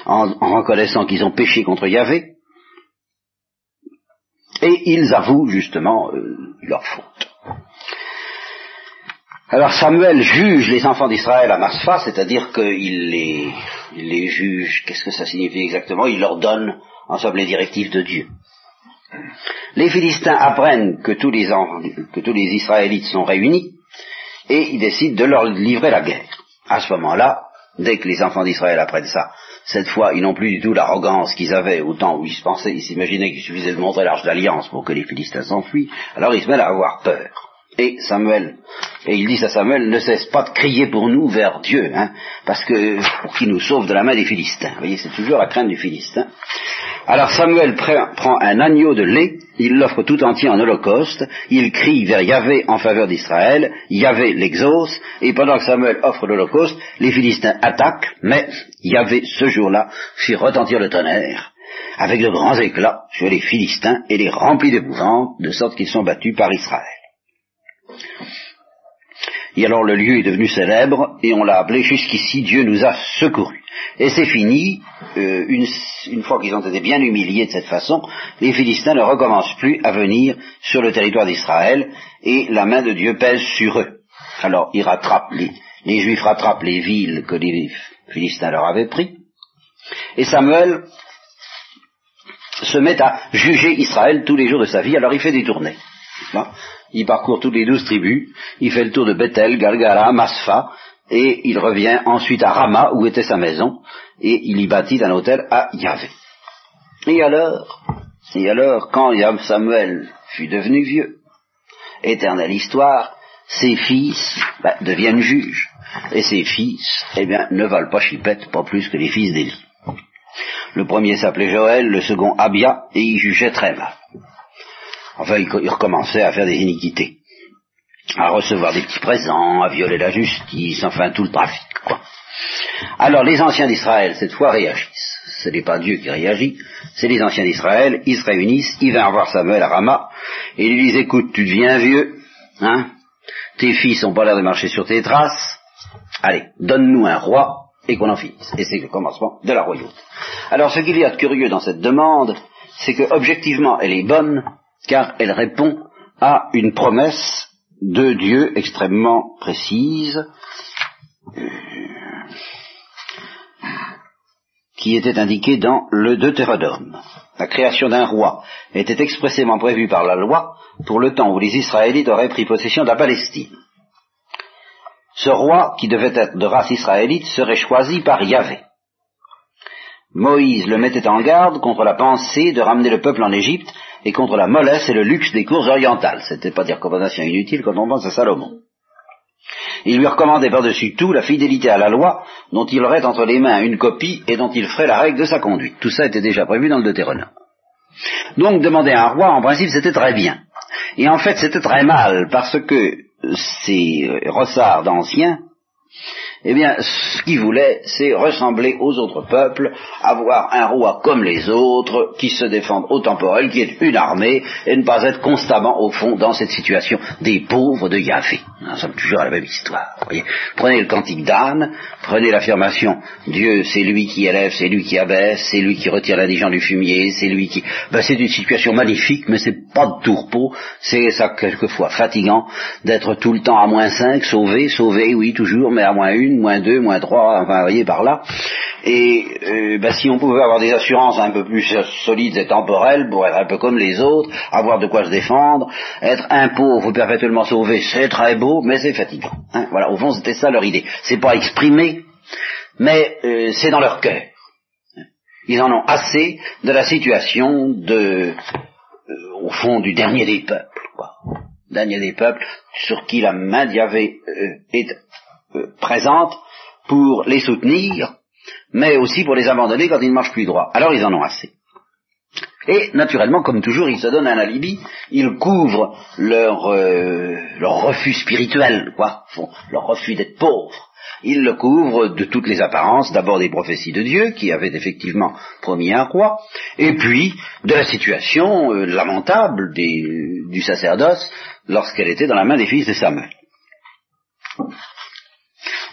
en, reconnaissant qu'ils ont péché contre Yahvé et ils avouent justement euh, leur faute. Alors Samuel juge les enfants d'Israël à Maspha, c'est-à-dire qu'il les, juge, qu'est-ce que ça signifie exactement? Il leur donne en somme les directives de Dieu. Les Philistins apprennent que tous les, Israélites sont réunis et ils décident de leur livrer la guerre. À ce moment-là, dès que les enfants d'Israël apprennent ça, cette fois, ils n'ont plus du tout l'arrogance qu'ils avaient au temps où ils pensaient, ils s'imaginaient qu'il suffisait de montrer l'arche d'alliance pour que les Philistins s'enfuient, alors ils se mettent à avoir peur. Et Samuel, et ils disent à Samuel, ne cesse pas de crier pour nous vers Dieu, hein, parce que pour qu'il nous sauve de la main des Philistins. Vous voyez, c'est toujours la crainte du Philistin. Alors Samuel prend un agneau de lait, il l'offre tout entier en holocauste, il crie vers Yahvé en faveur d'Israël, Yahvé l'exauce, et pendant que Samuel offre l'holocauste, les Philistins attaquent, mais Yahvé ce jour-là fit retentir le tonnerre, avec de grands éclats sur les Philistins et les remplit d'épouvante, de sorte qu'ils sont battus par Israël. Et alors le lieu est devenu célèbre et on l'a appelé jusqu'ici Dieu nous a secourus. Et c'est fini, euh, une, fois qu'ils ont été bien humiliés de cette façon, les Philistins ne recommencent plus à venir sur le territoire d'Israël et la main de Dieu pèse sur eux. Alors ils rattrapent, les, les Juifs rattrapent les villes que les Philistins leur avaient pris. Et Samuel se met à juger Israël tous les jours de sa vie, alors il fait des tournées il parcourt toutes les douze tribus, il fait le tour de Bethel, Galgala, Masfa, et il revient ensuite à Rama, où était sa maison, et il y bâtit un hôtel à Yahvé. Et alors, et alors, quand Samuel fut devenu vieux, éternelle histoire, ses fils ben, deviennent juges, et ses fils, eh bien, ne valent pas chipette, pas plus que les fils d'Élie. Le premier s'appelait Joël, le second Abia, et il jugeait très mal. Enfin, il, recommençait à faire des iniquités, à recevoir des petits présents, à violer la justice, enfin tout le trafic. Alors les anciens d'Israël, cette fois, réagissent. Ce n'est pas Dieu qui réagit, c'est les anciens d'Israël, ils se réunissent, ils viennent voir Samuel à Rama, et ils lui disent, écoute, tu deviens vieux, hein, tes fils n'ont pas l'air de marcher sur tes traces, allez, donne-nous un roi, et qu'on en finisse. Et c'est le commencement de la royauté. Alors ce qu'il y a de curieux dans cette demande, c'est que objectivement elle est bonne, car elle répond à une promesse de Dieu extrêmement précise qui était indiquée dans le Deutéronome. La création d'un roi était expressément prévue par la loi pour le temps où les Israélites auraient pris possession de la Palestine. Ce roi, qui devait être de race israélite, serait choisi par Yahvé. Moïse le mettait en garde contre la pensée de ramener le peuple en Égypte et contre la mollesse et le luxe des cours orientales. C'était pas des recommandations inutiles quand on pense à Salomon. Il lui recommandait par-dessus tout la fidélité à la loi, dont il aurait entre les mains une copie et dont il ferait la règle de sa conduite. Tout ça était déjà prévu dans le Deutéronome. Donc demander à un roi, en principe, c'était très bien. Et en fait, c'était très mal, parce que ces rossards d'anciens eh bien, ce qu'il voulait, c'est ressembler aux autres peuples, avoir un roi comme les autres, qui se défendent au temporel, qui est une armée, et ne pas être constamment, au fond, dans cette situation des pauvres de Yahvé. Nous sommes toujours à la même histoire. Voyez. Prenez le cantique d'Anne, prenez l'affirmation Dieu, c'est lui qui élève, c'est lui qui abaisse, c'est lui qui retire l'indigent du fumier, c'est lui qui... Ben, c'est une situation magnifique, mais c'est pas de tourpeau, c'est ça quelquefois fatigant d'être tout le temps à moins cinq, sauvé, sauvé, oui, toujours, mais à moins une, moins deux, moins trois, enfin, vous voyez par là. Et euh, ben, si on pouvait avoir des assurances un peu plus solides et temporelles pour être un peu comme les autres, avoir de quoi se défendre, être un pauvre perpétuellement sauvé, c'est très beau, mais c'est fatigant. Hein. voilà, au fond, c'était ça leur idée. C'est pas exprimé, mais euh, c'est dans leur cœur. Ils en ont assez de la situation de, euh, au fond, du dernier des peuples, quoi. Dernier des peuples sur qui la main d'Yahvé est euh, présente pour les soutenir, mais aussi pour les abandonner quand ils ne marchent plus droit. Alors ils en ont assez. Et naturellement, comme toujours, ils se donnent un alibi, ils couvrent leur, euh, refus spirituel, quoi, leur refus d'être pauvres. Ils le couvrent de toutes les apparences, d'abord des prophéties de Dieu, qui avaient effectivement promis un roi, et puis de la situation euh, lamentable du sacerdoce lorsqu'elle était dans la main des fils de Samuel.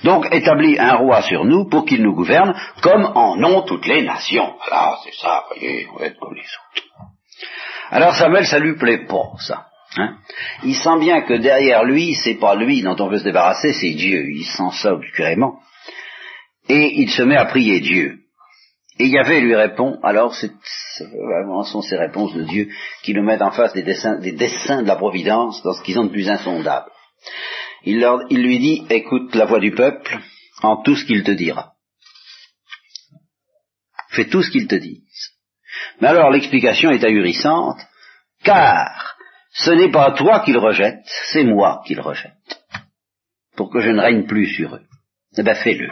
Donc établit un roi sur nous pour qu'il nous gouverne comme en ont toutes les nations. Voilà, c'est ça, voyez, on va être comme les autres. Alors Samuel, ça lui plaît pas, ça. Hein. il sent bien que derrière lui, c'est pas lui dont on veut se débarrasser, c'est Dieu. Il sent ça obscurément. Et il se met à prier Dieu. Et Yahvé lui répond, alors c'est vraiment sont ces réponses de Dieu qui nous mettent en face des, dessins, des dessins de la providence dans ce qu'ils ont de plus insondable il, lui dit, écoute la voix du peuple en tout ce qu'il te dira. Fais tout ce qu'il te dise. Mais alors l'explication est ahurissante, car ce n'est pas toi qu'il rejette, c'est moi qu'il rejette, pour que je ne règne plus sur eux. Eh bien fais-le.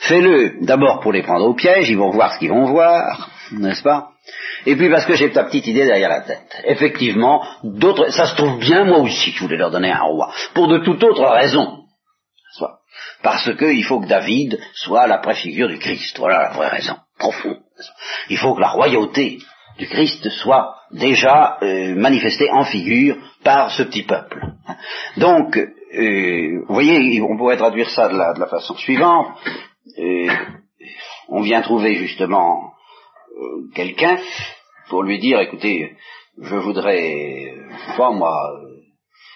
Fais-le d'abord pour les prendre au piège, ils vont voir ce qu'ils vont voir, n'est-ce pas? Et puis parce que j'ai ta petite idée derrière la tête. Effectivement, d'autres, ça se trouve bien moi aussi, je voulais leur donner un roi, pour de toute autre raison. Parce qu'il faut que David soit la préfigure du Christ. Voilà la vraie raison, profonde. Il faut que la royauté du Christ soit déjà euh, manifestée en figure par ce petit peuple. Donc, euh, vous voyez, on pourrait traduire ça de la, façon suivante. Euh, on vient trouver justement quelqu'un pour lui dire, écoutez, je voudrais, pas moi,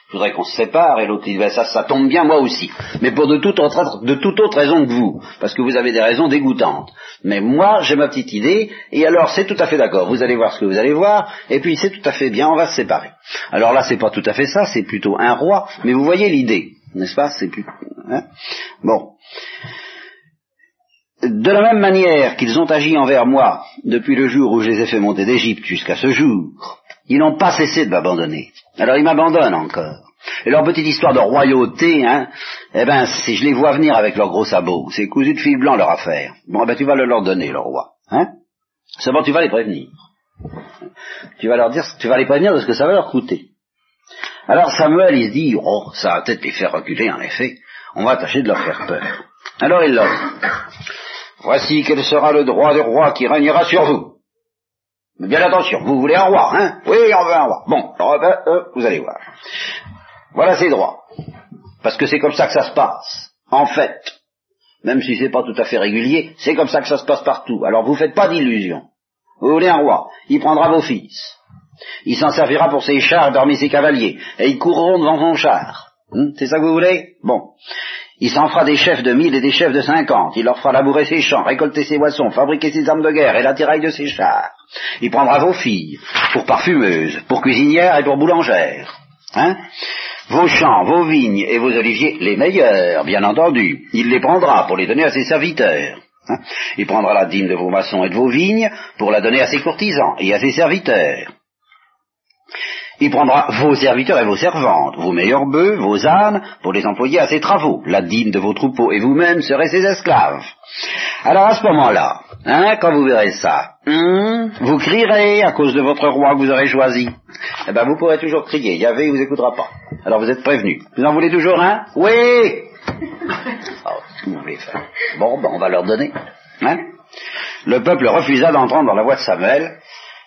je voudrais qu'on se sépare, et l'autre dit, ben ça, ça tombe bien moi aussi, mais pour de toute, autre, de raison que vous, parce que vous avez des raisons dégoûtantes. Mais moi, j'ai ma petite idée, et alors c'est tout à fait d'accord, vous allez voir ce que vous allez voir, et puis c'est tout à fait bien, on va se séparer. Alors là, c'est pas tout à fait ça, c'est plutôt un roi, mais vous voyez l'idée, n'est-ce pas? C'est plus... Hein? Bon. De la même manière qu'ils ont agi envers moi depuis le jour où je les ai fait monter d'Égypte jusqu'à ce jour, ils n'ont pas cessé de m'abandonner. Alors ils m'abandonnent encore. Et leur petite histoire de royauté, hein, eh ben, si je les vois venir avec leurs gros sabots, c'est cousu de fil blanc leur affaire. Bon, eh ben, tu vas le leur donner, le roi. Hein Seulement, tu vas les prévenir. Tu vas leur dire, tu vas les prévenir de ce que ça va leur coûter. Alors Samuel, il se dit, oh, ça va peut-être les faire reculer, en effet. On va tâcher de leur faire peur. Alors il leur dit, voici quel sera le droit du roi qui régnera sur vous. Mais bien attention, vous voulez un roi, hein? Oui, on veut un roi. Bon, alors, ben, euh, vous allez voir. Voilà ces droits. Parce que c'est comme ça que ça se passe. En fait, même si c'est pas tout à fait régulier, c'est comme ça que ça se passe partout. Alors vous faites pas d'illusions. Vous voulez un roi, il prendra vos fils. Il s'en servira pour ses chars parmi ses cavaliers, et ils courront devant son char. Hum, c'est ça que vous voulez? Bon. Il s'en fera des chefs de mille et des chefs de cinquante. Il leur fera labourer ses champs, récolter ses boissons, fabriquer ses armes de guerre et l'attirail de ses chars. Il prendra vos filles pour parfumeuses, pour cuisinières et pour boulangères. Hein? Vos champs, vos vignes et vos oliviers, les meilleurs, bien entendu. Il les prendra pour les donner à ses serviteurs. Hein? Il prendra la dîme de vos maçons et de vos vignes pour la donner à ses courtisans et à ses serviteurs. Il prendra vos serviteurs et vos servantes, vos meilleurs bœufs, vos ânes, pour les employer à ses travaux. La dîme de vos troupeaux et vous-même serez ses esclaves. Alors à ce moment-là, hein, quand vous verrez ça, hein, vous crierez à cause de votre roi que vous aurez choisi. Eh ben vous pourrez toujours crier, Yahvé vous écoutera pas. Alors vous êtes prévenus. Vous en voulez toujours un? Oui oh, vous voulez faire Bon, ben on va leur donner. Hein Le peuple refusa d'entendre dans la voix de Samuel.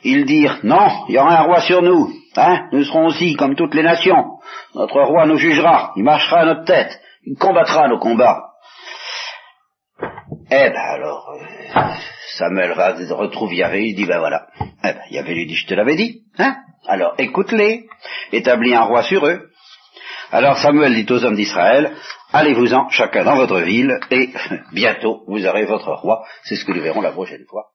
Ils dirent, non, il y aura un roi sur nous. Hein nous serons aussi comme toutes les nations. Notre roi nous jugera, il marchera à notre tête, il combattra nos combats. Eh ben alors, euh, Samuel va retrouve Yahvé, il dit ben voilà. Eh ben Yahvé lui dit je te l'avais dit, hein Alors écoute-les, établis un roi sur eux. Alors Samuel dit aux hommes d'Israël, allez-vous-en chacun dans votre ville, et bientôt vous aurez votre roi. C'est ce que nous verrons la prochaine fois.